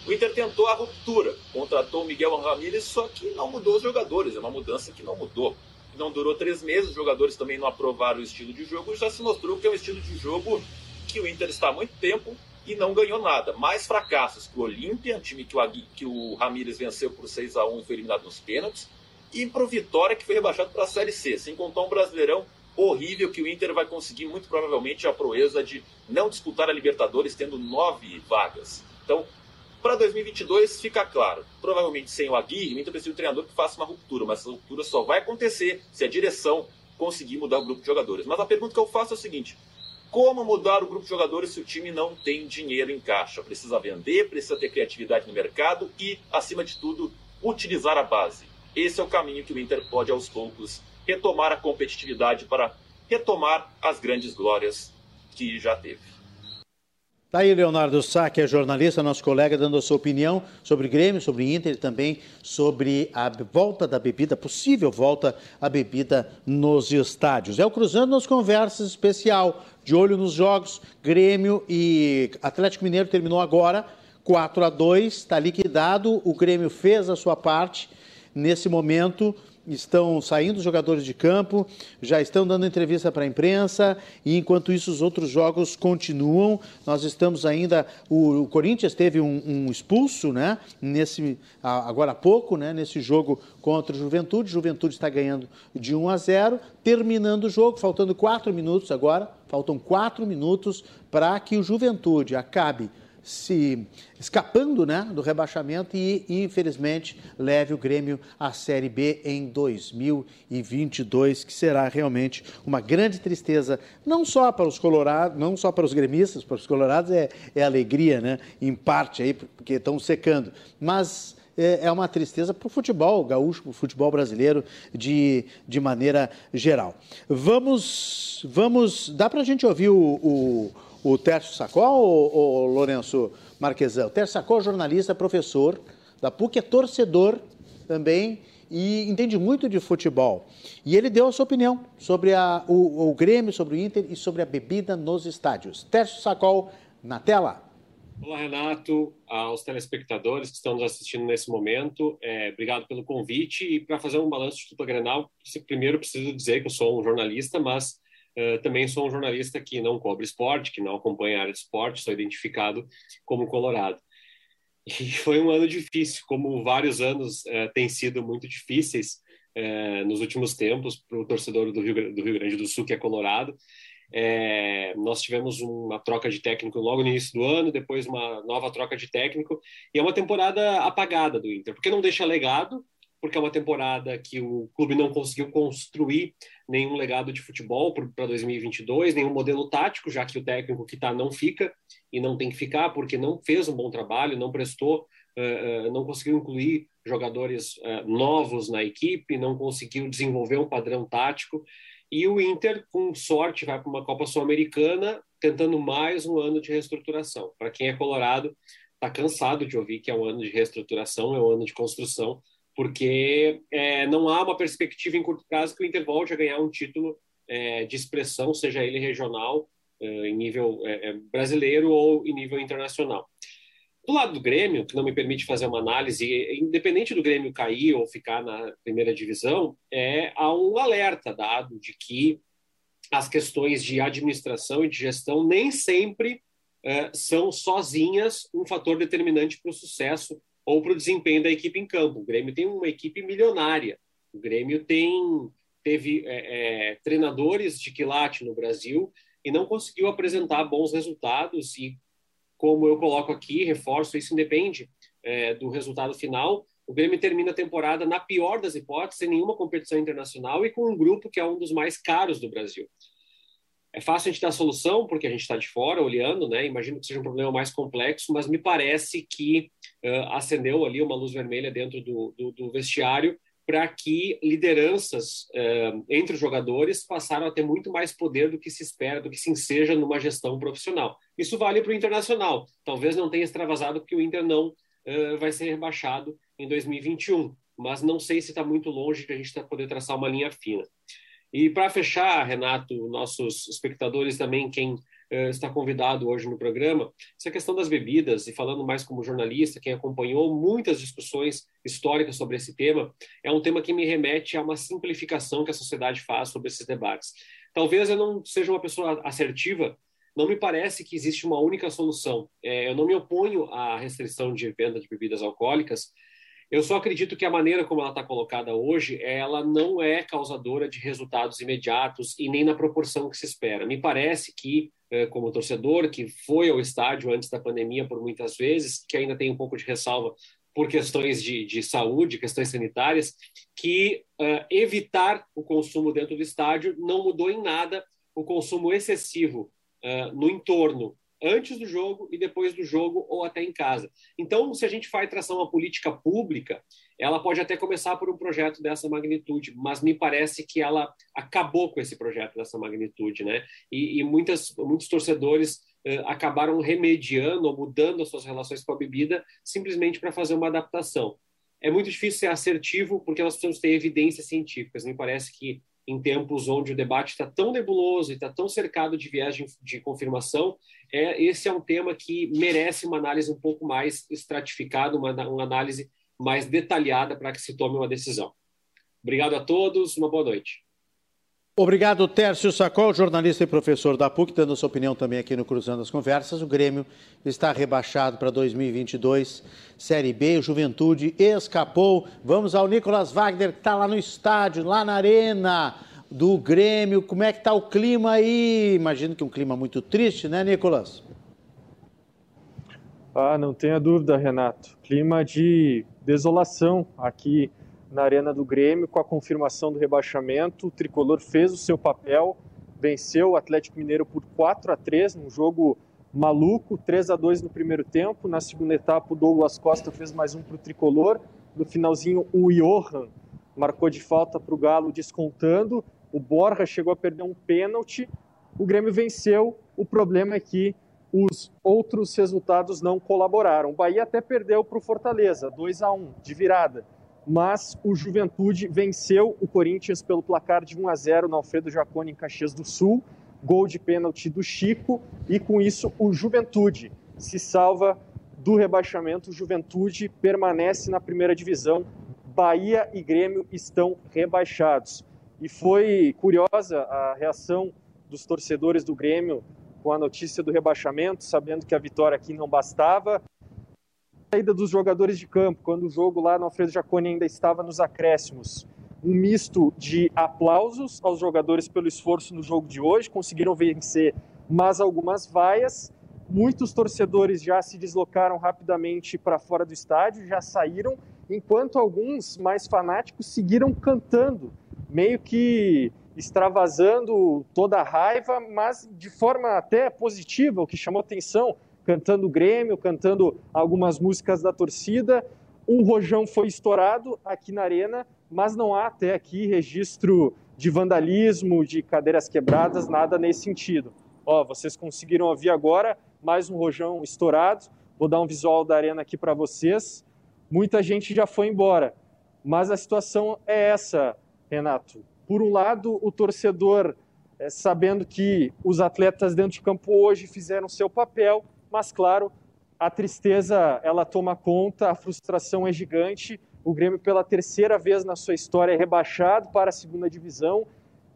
O Inter tentou a ruptura, contratou o Miguel Ramírez, só que não mudou os jogadores, é uma mudança que não mudou. Não durou três meses, os jogadores também não aprovaram o estilo de jogo, já se mostrou que é um estilo de jogo que o Inter está há muito tempo e não ganhou nada. Mais fracassos que o Olímpia, time que o, que o Ramírez venceu por 6 a 1 e foi eliminado nos pênaltis, e para o Vitória, que foi rebaixado para a Série C, sem contar um brasileirão horrível que o Inter vai conseguir, muito provavelmente, a proeza de não disputar a Libertadores tendo nove vagas. Então, para 2022, fica claro, provavelmente sem o Aguirre, o Inter precisa de um treinador que faça uma ruptura, mas essa ruptura só vai acontecer se a direção conseguir mudar o grupo de jogadores. Mas a pergunta que eu faço é o seguinte: como mudar o grupo de jogadores se o time não tem dinheiro em caixa? Precisa vender, precisa ter criatividade no mercado e, acima de tudo, utilizar a base. Esse é o caminho que o Inter pode, aos poucos, retomar a competitividade para retomar as grandes glórias que já teve. Está aí Leonardo Sá, que é jornalista, nosso colega, dando a sua opinião sobre Grêmio, sobre Inter e também sobre a volta da bebida, possível volta à bebida nos estádios. É o Cruzando nas Conversas especial, de olho nos jogos. Grêmio e Atlético Mineiro terminou agora, 4 a 2 está liquidado. O Grêmio fez a sua parte. Nesse momento, estão saindo os jogadores de campo, já estão dando entrevista para a imprensa, e enquanto isso os outros jogos continuam. Nós estamos ainda. O, o Corinthians teve um, um, expulso, né? Nesse, agora há pouco, né? Nesse jogo contra o Juventude. Juventude está ganhando de 1 a 0, terminando o jogo, faltando quatro minutos agora. Faltam quatro minutos para que o Juventude acabe se escapando né, do rebaixamento e, infelizmente, leve o Grêmio à Série B em 2022, que será realmente uma grande tristeza, não só para os colorados, não só para os gremistas, para os colorados é, é alegria, né, em parte, aí, porque estão secando, mas é, é uma tristeza para o futebol gaúcho, para o futebol brasileiro de, de maneira geral. Vamos, vamos, dá para a gente ouvir o, o o Tércio Sacol ou, ou Lourenço Marquesão? O Tércio Sacol é jornalista, professor da PUC, é torcedor também e entende muito de futebol. E ele deu a sua opinião sobre a, o, o Grêmio, sobre o Inter e sobre a bebida nos estádios. Tércio Sacol, na tela. Olá, Renato, aos telespectadores que estão nos assistindo nesse momento, é, obrigado pelo convite. E para fazer um balanço de dupla Grenal, primeiro preciso dizer que eu sou um jornalista, mas Uh, também sou um jornalista que não cobre esporte, que não acompanha a área de esporte, sou identificado como colorado. E [LAUGHS] foi um ano difícil, como vários anos uh, têm sido muito difíceis uh, nos últimos tempos para o torcedor do Rio, do Rio, Grande do Sul, que é colorado. É, nós tivemos uma troca de técnico logo no início do ano, depois uma nova troca de técnico, e é uma temporada apagada do Inter, porque não deixa legado, porque é uma temporada que o clube não conseguiu construir nenhum legado de futebol para 2022, nenhum modelo tático, já que o técnico que está não fica e não tem que ficar porque não fez um bom trabalho, não prestou, uh, uh, não conseguiu incluir jogadores uh, novos na equipe, não conseguiu desenvolver um padrão tático. E o Inter, com sorte, vai para uma Copa Sul-Americana tentando mais um ano de reestruturação. Para quem é colorado, está cansado de ouvir que é um ano de reestruturação, é um ano de construção porque é, não há uma perspectiva em curto prazo que o Inter volte a ganhar um título é, de expressão, seja ele regional, é, em nível é, é, brasileiro ou em nível internacional. Do lado do Grêmio, que não me permite fazer uma análise, independente do Grêmio cair ou ficar na primeira divisão, é, há um alerta dado de que as questões de administração e de gestão nem sempre é, são sozinhas um fator determinante para o sucesso ou para o desempenho da equipe em campo. O Grêmio tem uma equipe milionária. O Grêmio tem teve é, é, treinadores de quilate no Brasil e não conseguiu apresentar bons resultados. E como eu coloco aqui, reforço, isso independe é, do resultado final. O Grêmio termina a temporada na pior das hipóteses, sem nenhuma competição internacional e com um grupo que é um dos mais caros do Brasil. É fácil a gente dar solução, porque a gente está de fora olhando, né? Imagino que seja um problema mais complexo, mas me parece que uh, acendeu ali uma luz vermelha dentro do, do, do vestiário para que lideranças uh, entre os jogadores passaram a ter muito mais poder do que se espera, do que se enseja numa gestão profissional. Isso vale para o internacional. Talvez não tenha extravasado porque o Inter não uh, vai ser rebaixado em 2021, mas não sei se está muito longe de a gente poder traçar uma linha fina. E para fechar, Renato, nossos espectadores também, quem uh, está convidado hoje no programa, essa questão das bebidas, e falando mais como jornalista, quem acompanhou muitas discussões históricas sobre esse tema, é um tema que me remete a uma simplificação que a sociedade faz sobre esses debates. Talvez eu não seja uma pessoa assertiva, não me parece que existe uma única solução. É, eu não me oponho à restrição de venda de bebidas alcoólicas, eu só acredito que a maneira como ela está colocada hoje, ela não é causadora de resultados imediatos e nem na proporção que se espera. Me parece que, eh, como torcedor que foi ao estádio antes da pandemia por muitas vezes, que ainda tem um pouco de ressalva por questões de, de saúde, questões sanitárias, que uh, evitar o consumo dentro do estádio não mudou em nada o consumo excessivo uh, no entorno antes do jogo e depois do jogo ou até em casa. Então, se a gente vai traçar uma política pública, ela pode até começar por um projeto dessa magnitude, mas me parece que ela acabou com esse projeto dessa magnitude, né? E, e muitas, muitos torcedores eh, acabaram remediando ou mudando as suas relações com a bebida simplesmente para fazer uma adaptação. É muito difícil ser assertivo porque nós precisamos ter evidências científicas. Me parece que em tempos onde o debate está tão nebuloso e está tão cercado de viés de, de, confirmação, é, esse é um tema que merece uma análise um pouco mais estratificada, uma, uma análise mais detalhada para que se tome uma decisão. Obrigado a todos, uma boa noite. Obrigado, Tércio Sacol, jornalista e professor da PUC, dando sua opinião também aqui no Cruzando as Conversas. O Grêmio está rebaixado para 2022, Série B, o Juventude escapou. Vamos ao Nicolas Wagner, que está lá no estádio, lá na arena do Grêmio. Como é que está o clima aí? Imagino que um clima muito triste, né, Nicolas? Ah, não tenha dúvida, Renato. Clima de desolação aqui na Arena do Grêmio com a confirmação do rebaixamento. O tricolor fez o seu papel, venceu o Atlético Mineiro por 4 a 3 num jogo maluco, 3 a 2 no primeiro tempo. Na segunda etapa, o Douglas Costa fez mais um para o tricolor. No finalzinho, o Johan marcou de falta para o Galo, descontando. O Borja chegou a perder um pênalti. O Grêmio venceu. O problema é que os outros resultados não colaboraram. O Bahia até perdeu para o Fortaleza, 2 a 1 de virada mas o Juventude venceu o Corinthians pelo placar de 1 a 0 no Alfredo Jaconi em Caxias do Sul, gol de pênalti do Chico, e com isso o Juventude se salva do rebaixamento. O Juventude permanece na primeira divisão. Bahia e Grêmio estão rebaixados. E foi curiosa a reação dos torcedores do Grêmio com a notícia do rebaixamento, sabendo que a vitória aqui não bastava saída dos jogadores de campo, quando o jogo lá no Alfredo Jaconi ainda estava nos acréscimos. Um misto de aplausos aos jogadores pelo esforço no jogo de hoje, conseguiram vencer, mas algumas vaias. Muitos torcedores já se deslocaram rapidamente para fora do estádio, já saíram, enquanto alguns mais fanáticos seguiram cantando, meio que extravasando toda a raiva, mas de forma até positiva, o que chamou atenção cantando o Grêmio, cantando algumas músicas da torcida. Um rojão foi estourado aqui na arena, mas não há até aqui registro de vandalismo, de cadeiras quebradas, nada nesse sentido. Ó, vocês conseguiram ouvir agora mais um rojão estourado. Vou dar um visual da arena aqui para vocês. Muita gente já foi embora, mas a situação é essa, Renato. Por um lado, o torcedor é, sabendo que os atletas dentro de campo hoje fizeram seu papel, mas claro, a tristeza ela toma conta, a frustração é gigante. O Grêmio pela terceira vez na sua história é rebaixado para a segunda divisão,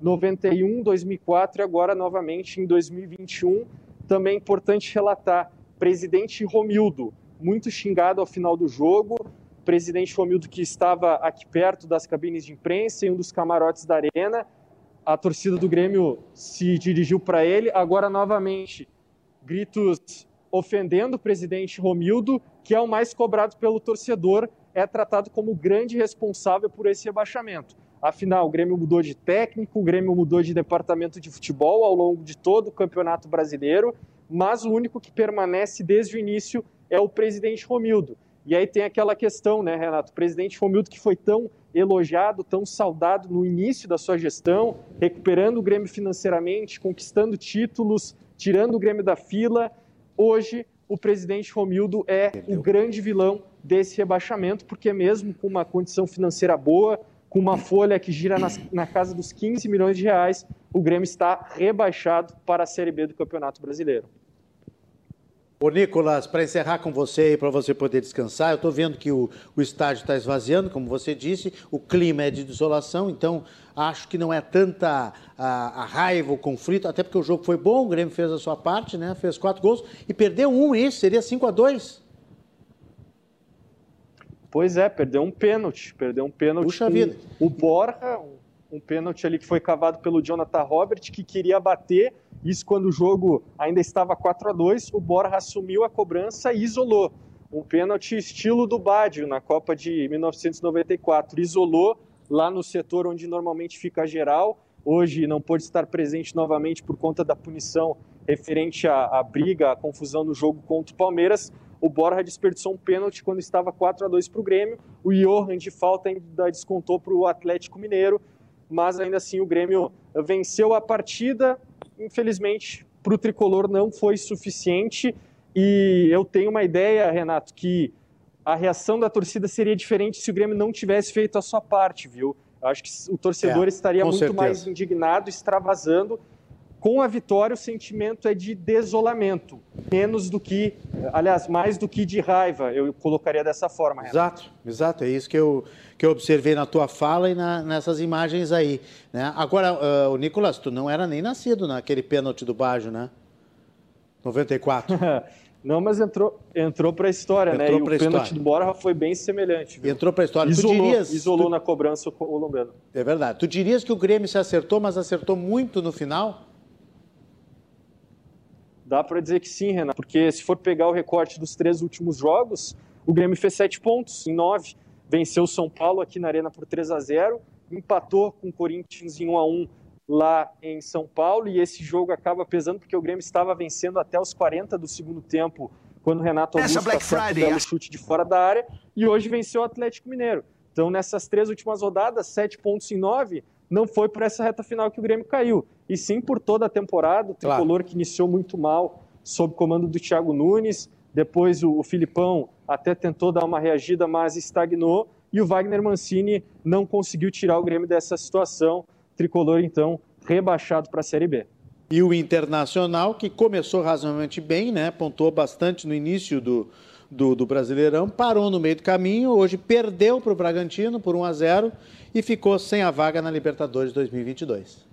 91, 2004 e agora novamente em 2021. Também é importante relatar, presidente Romildo, muito xingado ao final do jogo, presidente Romildo que estava aqui perto das cabines de imprensa em um dos camarotes da arena. A torcida do Grêmio se dirigiu para ele, agora novamente gritos ofendendo o presidente Romildo, que é o mais cobrado pelo torcedor, é tratado como grande responsável por esse rebaixamento. Afinal, o Grêmio mudou de técnico, o Grêmio mudou de departamento de futebol ao longo de todo o Campeonato Brasileiro, mas o único que permanece desde o início é o presidente Romildo. E aí tem aquela questão, né, Renato? O presidente Romildo que foi tão elogiado, tão saudado no início da sua gestão, recuperando o Grêmio financeiramente, conquistando títulos, tirando o Grêmio da fila. Hoje, o presidente Romildo é o grande vilão desse rebaixamento, porque mesmo com uma condição financeira boa, com uma folha que gira nas, na casa dos 15 milhões de reais, o Grêmio está rebaixado para a Série B do Campeonato Brasileiro. Ô Nicolas, para encerrar com você e para você poder descansar, eu estou vendo que o, o estádio está esvaziando, como você disse, o clima é de desolação, então acho que não é tanta a, a, raiva, o conflito, até porque o jogo foi bom, o Grêmio fez a sua parte, né? fez quatro gols e perdeu um, isso seria 5 a 2 Pois é, perdeu um pênalti, perdeu um pênalti. Puxa vida. O Borja, um pênalti ali que foi cavado pelo Jonathan Robert, que queria bater isso quando o jogo ainda estava 4 a 2 o Borja assumiu a cobrança e isolou. Um pênalti estilo do Badio na Copa de 1994. Isolou lá no setor onde normalmente fica geral. Hoje não pôde estar presente novamente por conta da punição referente à, à briga, à confusão no jogo contra o Palmeiras. O Borja desperdiçou um pênalti quando estava 4 a 2 para o Grêmio. O Johan de falta ainda descontou para o Atlético Mineiro. Mas ainda assim o Grêmio venceu a partida infelizmente, para o tricolor não foi suficiente. E eu tenho uma ideia, Renato, que a reação da torcida seria diferente se o Grêmio não tivesse feito a sua parte, viu? Eu acho que o torcedor é, estaria muito certeza. mais indignado, extravasando. Com a vitória, o sentimento é de desolamento, menos do que, aliás, mais do que de raiva, eu colocaria dessa forma. Renato. Exato, exato, é isso que eu, que eu observei na tua fala e na, nessas imagens aí. Né? Agora, uh, o Nicolas, tu não era nem nascido naquele pênalti do Bajo, né? 94. [LAUGHS] Não, mas entrou, entrou para a história, né? entrou né? E o pênalti história. do Borja foi bem semelhante. Viu? Entrou para a história. Isolou, dirias, isolou tu... na cobrança o Lombeiro. É verdade. Tu dirias que o Grêmio se acertou, mas acertou muito no final? Dá para dizer que sim, Renan, porque se for pegar o recorte dos três últimos jogos, o Grêmio fez sete pontos em nove venceu o São Paulo aqui na Arena por 3 a 0 empatou com o Corinthians em 1 a 1 lá em São Paulo e esse jogo acaba pesando porque o Grêmio estava vencendo até os 40 do segundo tempo quando o Renato Augusto acerta o belo chute de fora da área e hoje venceu o Atlético Mineiro. Então nessas três últimas rodadas, sete pontos em nove, não foi por essa reta final que o Grêmio caiu, e sim por toda a temporada, o tricolor claro. que iniciou muito mal sob comando do Thiago Nunes, depois o, o Filipão até tentou dar uma reagida, mas estagnou. E o Wagner Mancini não conseguiu tirar o Grêmio dessa situação. Tricolor, então, rebaixado para a Série B. E o Internacional, que começou razoavelmente bem, né? pontuou bastante no início do, do, do, Brasileirão, parou no meio do caminho, hoje perdeu para o Bragantino por 1 a 0 e ficou sem a vaga na Libertadores 2022.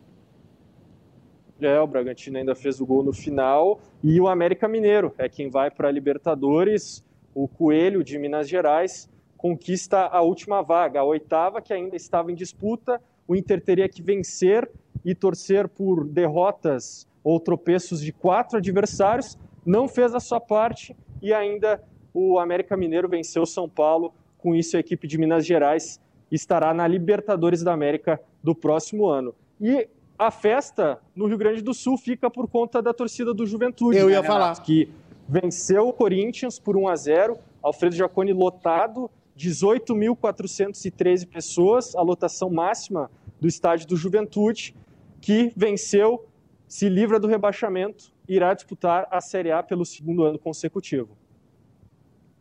É, o Bragantino ainda fez o gol no final. E o América Mineiro é quem vai para a Libertadores. O Coelho de Minas Gerais conquista a última vaga, a oitava, que ainda estava em disputa. O Inter teria que vencer e torcer por derrotas ou tropeços de quatro adversários. Não fez a sua parte e ainda o América Mineiro venceu o São Paulo. Com isso, a equipe de Minas Gerais estará na Libertadores da América do próximo ano. E a festa no Rio Grande do Sul fica por conta da torcida do Juventude. Eu né, ia falar. Que venceu o Corinthians por 1 a 0 Alfredo Jaconi lotado, 18.413 pessoas, a lotação máxima do estádio do Juventude, que venceu, se livra do rebaixamento irá disputar a Série A pelo segundo ano consecutivo.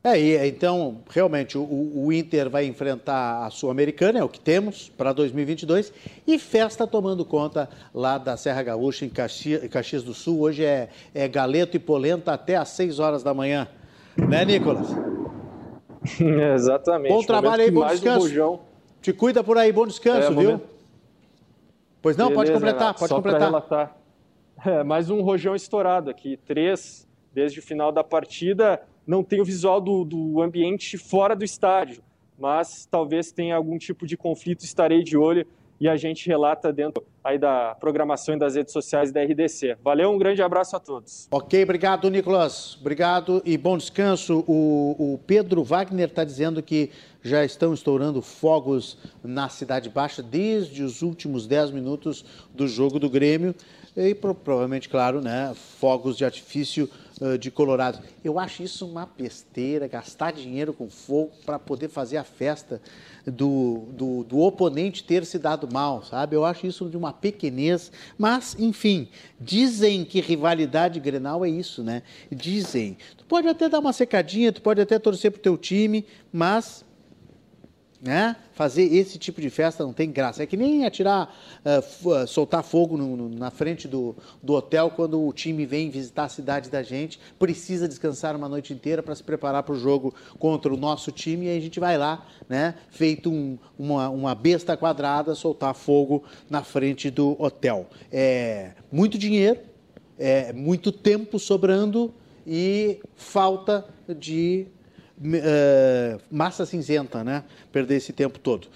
É, e, então, realmente, o, o, Inter vai enfrentar a Sul-Americana, é o que temos para 2022, e festa tomando conta lá da Serra Gaúcha, em Caxias, Caxias do Sul. Hoje é, é galeto e polenta até às 6 horas da manhã. Né, Nicolas? É, [LAUGHS] exatamente. Bom trabalho aí, bom descanso. Te cuida por aí, bom descanso, é, viu? Momento... Pois não, Beleza, pode completar, Renato, pode só completar. Relatar. [LAUGHS] É, mais um rojão estourado aqui, três desde o final da partida não tem o visual do, do ambiente fora do estádio, mas talvez tenha algum tipo de conflito, estarei de olho. e a gente relata dentro aí da programação e das redes sociais da RDC. Valeu, um grande abraço a todos. Ok, obrigado, Nicolas. Obrigado e bom descanso. O, o Pedro Wagner está dizendo que já estão estourando fogos na Cidade Baixa desde os últimos 10 minutos do jogo do Grêmio. E provavelmente, claro, né, fogos de artifício de Colorado. Eu acho isso uma besteira, gastar dinheiro com fogo para poder fazer a festa do, do, do, oponente ter se dado mal, sabe? Eu acho isso de uma pequenez, mas, enfim, dizem que rivalidade Grenal é isso, né? Dizem. Tu pode até dar uma secadinha, tu pode até torcer pro teu time, mas né? Fazer esse tipo de festa não tem graça. É que nem atirar, uh, soltar fogo no, no, na frente do, do hotel quando o time vem visitar a cidade da gente, precisa descansar uma noite inteira para se preparar para o jogo contra o nosso time e aí a gente vai lá, né? Feito um, uma, uma besta quadrada, soltar fogo na frente do hotel. É muito dinheiro, é muito tempo sobrando e falta de uh, massa cinzenta, né? Perder esse tempo todo.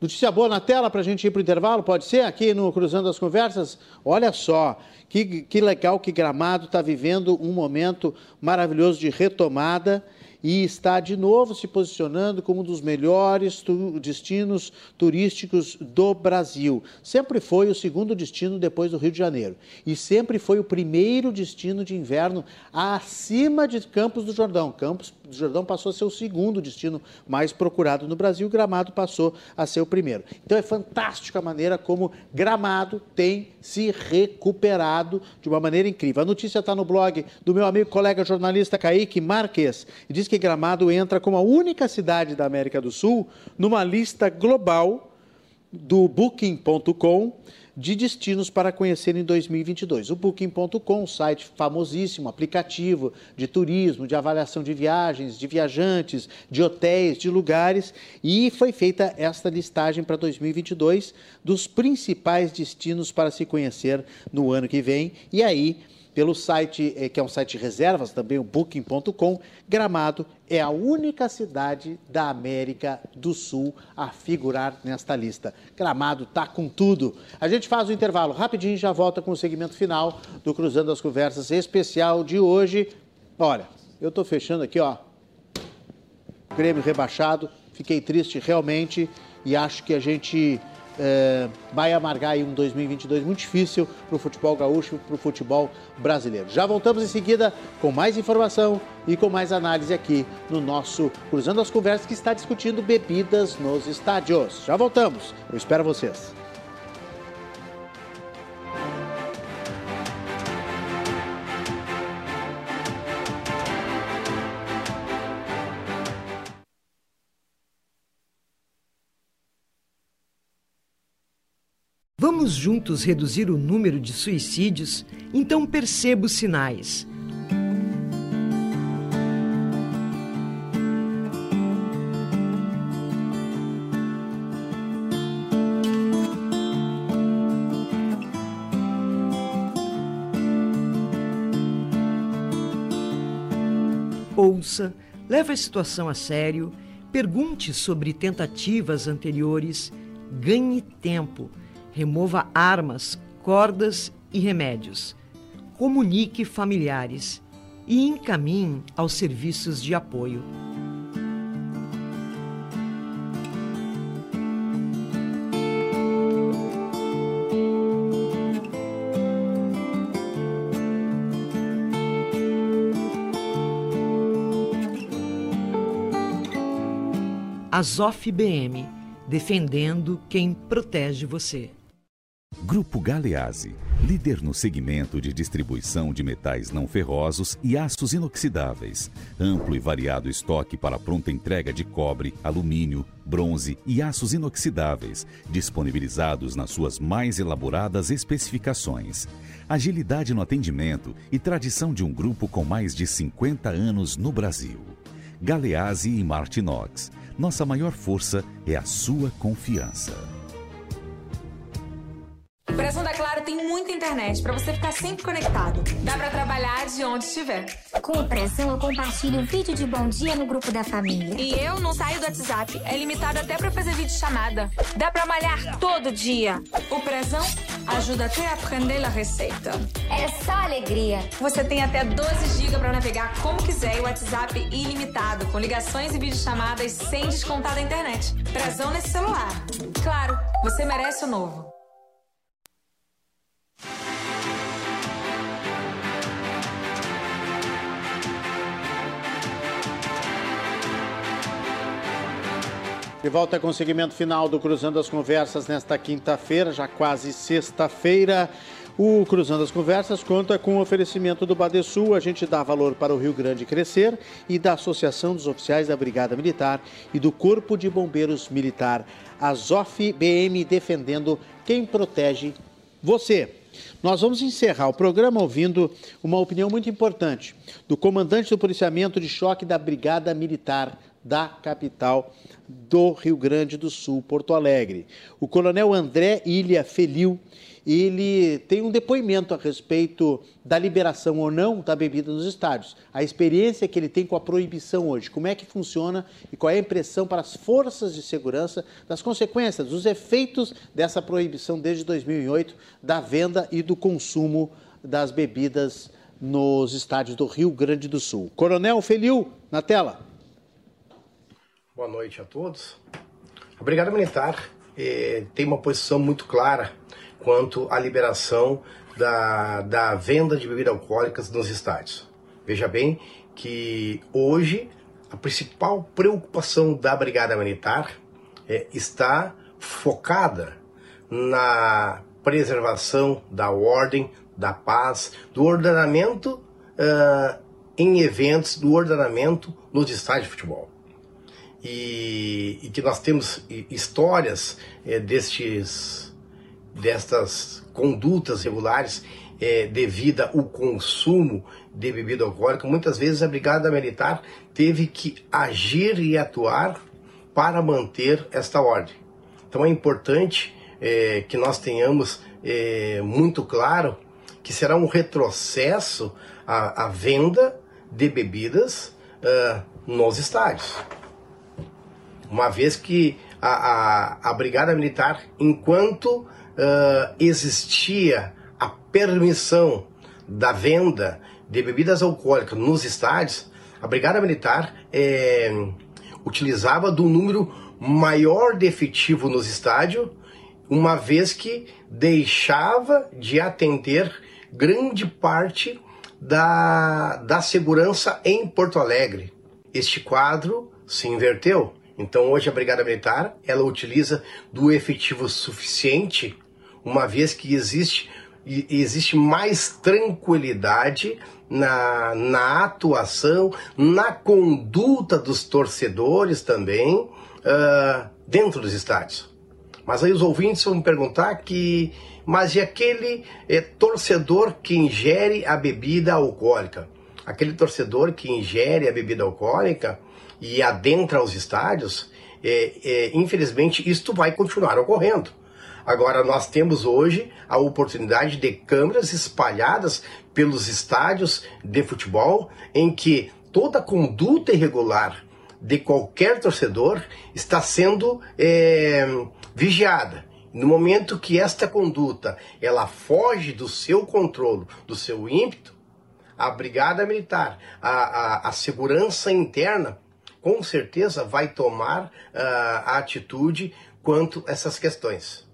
Notícia boa na tela para a gente ir para o intervalo, pode ser? Aqui no Cruzando as Conversas. Olha só, que, que legal que Gramado está vivendo um momento maravilhoso de retomada e está de novo se posicionando como um dos melhores tu destinos turísticos do Brasil. Sempre foi o segundo destino depois do Rio de Janeiro e sempre foi o primeiro destino de inverno acima de Campos do Jordão. Campos do Jordão passou a ser o segundo destino mais procurado no Brasil, Gramado passou a ser o primeiro. Então é fantástica a maneira como Gramado tem se recuperado de uma maneira incrível. A notícia está no blog do meu amigo colega jornalista Kaique Marques e diz que Gramado entra como a única cidade da América do Sul numa lista global do Booking.com de destinos para conhecer em 2022. O Booking.com, site famosíssimo, aplicativo de turismo, de avaliação de viagens, de viajantes, de hotéis, de lugares, e foi feita esta listagem para 2022 dos principais destinos para se conhecer no ano que vem. E aí, pelo site, eh, que é um site de reservas, também o booking.com, Gramado é a única cidade da América do Sul a figurar nesta lista. Gramado está com tudo. A gente faz o intervalo rapidinho e já volta com o segmento final do Cruzando as Conversas especial de hoje. Olha, eu estou fechando aqui, ó. Grêmio rebaixado. Fiquei triste realmente e acho que a gente é, vai amargar um 2022 muito difícil para o futebol gaúcho e para o futebol brasileiro. Já voltamos em seguida com mais informação e com mais análise aqui no nosso Cruzando as Conversas que está discutindo bebidas nos estádios. Já voltamos. Eu espero vocês. Vamos juntos reduzir o número de suicídios? Então perceba os sinais. Ouça, leve a situação a sério, pergunte sobre tentativas anteriores, ganhe tempo remova armas, cordas e remédios. Comunique familiares e encaminhe aos serviços de apoio. Azof BM, defendendo quem protege você. Grupo Galeazzi, líder no segmento de distribuição de metais não ferrosos e aços inoxidáveis. Amplo e variado estoque para pronta entrega de cobre, alumínio, bronze e aços inoxidáveis, disponibilizados nas suas mais elaboradas especificações. Agilidade no atendimento e tradição de um grupo com mais de 50 anos no Brasil. Galeazzi e Martinox. Nossa maior força é a sua confiança. Tem muita internet para você ficar sempre conectado. Dá para trabalhar de onde estiver. Com o Pressão, eu compartilho vídeo de bom dia no grupo da família. E eu não saio do WhatsApp. É limitado até para fazer vídeo chamada. Dá para malhar todo dia. O Pressão ajuda até a aprender a receita. É só alegria. Você tem até 12 GB para navegar como quiser e o WhatsApp ilimitado, com ligações e videochamadas sem descontar da internet. Pressão nesse celular. Claro, você merece o novo. De volta com o segmento final do Cruzando as Conversas nesta quinta-feira, já quase sexta-feira. O Cruzando as Conversas conta com o oferecimento do Badesul, a gente dá valor para o Rio Grande crescer, e da Associação dos Oficiais da Brigada Militar e do Corpo de Bombeiros Militar, a ZOF BM defendendo quem protege você. Nós vamos encerrar o programa ouvindo uma opinião muito importante do comandante do policiamento de choque da Brigada Militar da capital do Rio Grande do Sul, Porto Alegre. O coronel André Ilha Feliu, ele tem um depoimento a respeito da liberação ou não da bebida nos estádios. A experiência que ele tem com a proibição hoje, como é que funciona e qual é a impressão para as forças de segurança das consequências, dos efeitos dessa proibição desde 2008 da venda e do consumo das bebidas nos estádios do Rio Grande do Sul. Coronel Feliu, na tela. Boa noite a todos. A Brigada Militar eh, tem uma posição muito clara quanto à liberação da, da venda de bebidas alcoólicas nos estádios. Veja bem que hoje a principal preocupação da Brigada Militar eh, está focada na preservação da ordem, da paz, do ordenamento uh, em eventos, do ordenamento nos estádios de futebol e, e que nós temos histórias é, destes, destas condutas regulares é, devido ao consumo de bebida alcoólica, muitas vezes a Brigada Militar teve que agir e atuar para manter esta ordem. Então é importante é, que nós tenhamos é, muito claro que será um retrocesso a venda de bebidas uh, nos estádios uma vez que a, a, a Brigada Militar, enquanto uh, existia a permissão da venda de bebidas alcoólicas nos estádios, a Brigada Militar é, utilizava do número maior de efetivo nos estádios, uma vez que deixava de atender grande parte da, da segurança em Porto Alegre. Este quadro se inverteu. Então hoje a Brigada Militar ela utiliza do efetivo suficiente, uma vez que existe existe mais tranquilidade na, na atuação, na conduta dos torcedores também uh, dentro dos estádios. Mas aí os ouvintes vão perguntar que, mas e aquele é, torcedor que ingere a bebida alcoólica? Aquele torcedor que ingere a bebida alcoólica, e adentra os estádios, é, é, infelizmente isto vai continuar ocorrendo. Agora, nós temos hoje a oportunidade de câmeras espalhadas pelos estádios de futebol, em que toda conduta irregular de qualquer torcedor está sendo é, vigiada. No momento que esta conduta ela foge do seu controle, do seu ímpeto, a brigada militar, a, a, a segurança interna com certeza vai tomar uh, a atitude quanto a essas questões.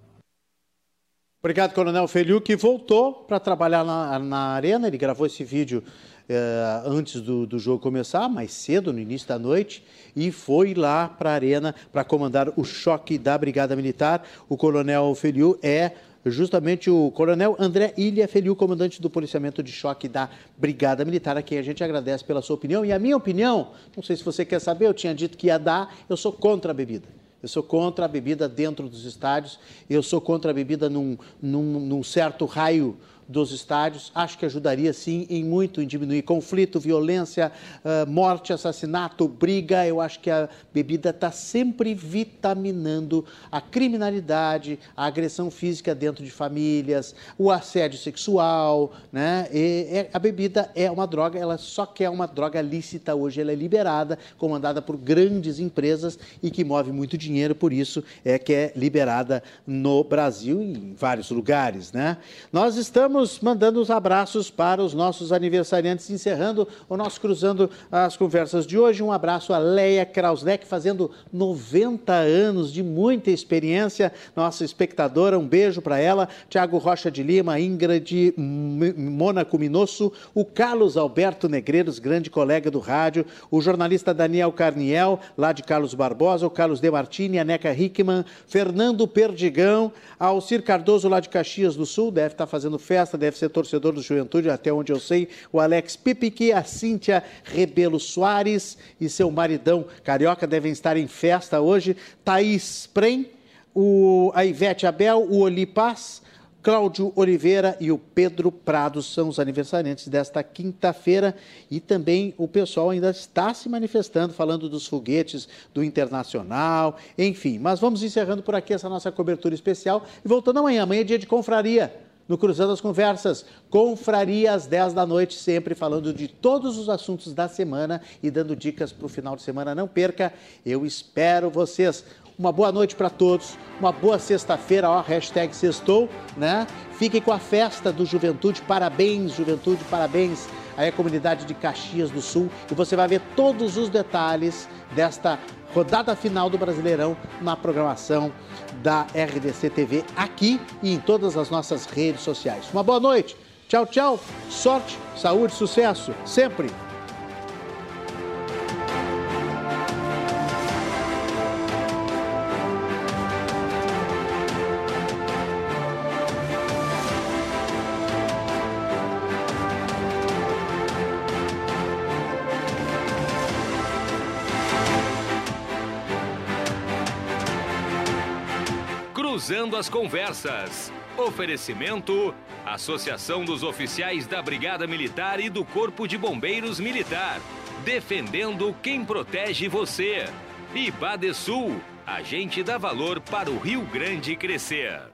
Obrigado, Coronel Feliu, que voltou para trabalhar na, na, arena. Ele gravou esse vídeo uh, antes do, do, jogo começar, mais cedo, no início da noite, e foi lá para a arena para comandar o choque da Brigada Militar. O Coronel Feliu é justamente o coronel André Ilha Feliu, comandante do policiamento de choque da Brigada Militar, a quem a gente agradece pela sua opinião. E a minha opinião, não sei se você quer saber, eu tinha dito que ia dar, eu sou contra a bebida. Eu sou contra a bebida dentro dos estádios, eu sou contra a bebida num, num, num certo raio dos estádios. Acho que ajudaria sim em muito em diminuir conflito, violência, uh, morte, assassinato, briga. Eu acho que a bebida está sempre vitaminando a criminalidade, a agressão física dentro de famílias, o assédio sexual, né? E, e a bebida é uma droga, ela só que é uma droga lícita hoje, ela é liberada, comandada por grandes empresas e que move muito dinheiro, por isso é que é liberada no Brasil e em vários lugares, né? Nós estamos mandando os abraços para os nossos aniversariantes, encerrando o nosso Cruzando as Conversas de hoje. Um abraço a Leia Krausneck, fazendo 90 anos de muita experiência, nossa espectadora, um beijo para ela. Tiago Rocha de Lima, Ingrid Mônaco Minosso, o Carlos Alberto Negreiros, grande colega do rádio, o jornalista Daniel Carniel, lá de Carlos Barbosa, o Carlos De Martini, a Neca Hickman, Fernando Perdigão, Alcir Cardoso, lá de Caxias do Sul, deve estar fazendo festa, deve ser torcedor do Juventude, até onde eu sei, o Alex Pipiqui, a Cíntia Rebelo Soares e seu maridão carioca devem estar em festa hoje, Thaís Prem, o, a Ivete Abel, o Oli Paz, Cláudio Oliveira e o Pedro Prado são os aniversariantes desta quinta-feira e também o pessoal ainda está se manifestando, falando dos foguetes do Internacional, enfim. Mas vamos encerrando por aqui essa nossa cobertura especial e voltando amanhã. Amanhã é dia de confraria no Cruzando as Conversas. Confraria às 10 da noite, sempre falando de todos os assuntos da semana e dando dicas para o final de semana. Não perca, eu espero vocês. Uma boa noite para todos, uma boa sexta-feira, ó, hashtag sextou, né? Fiquem com a festa do Juventude, parabéns, Juventude, parabéns aí a comunidade de Caxias do Sul e você vai ver todos os detalhes desta rodada final do Brasileirão na programação da RDC TV aqui e em todas as nossas redes sociais. Uma boa noite, tchau, tchau, sorte, saúde, sucesso, sempre! Conversas. Oferecimento: Associação dos Oficiais da Brigada Militar e do Corpo de Bombeiros Militar. Defendendo quem protege você. E Badesul, a gente valor para o Rio Grande crescer.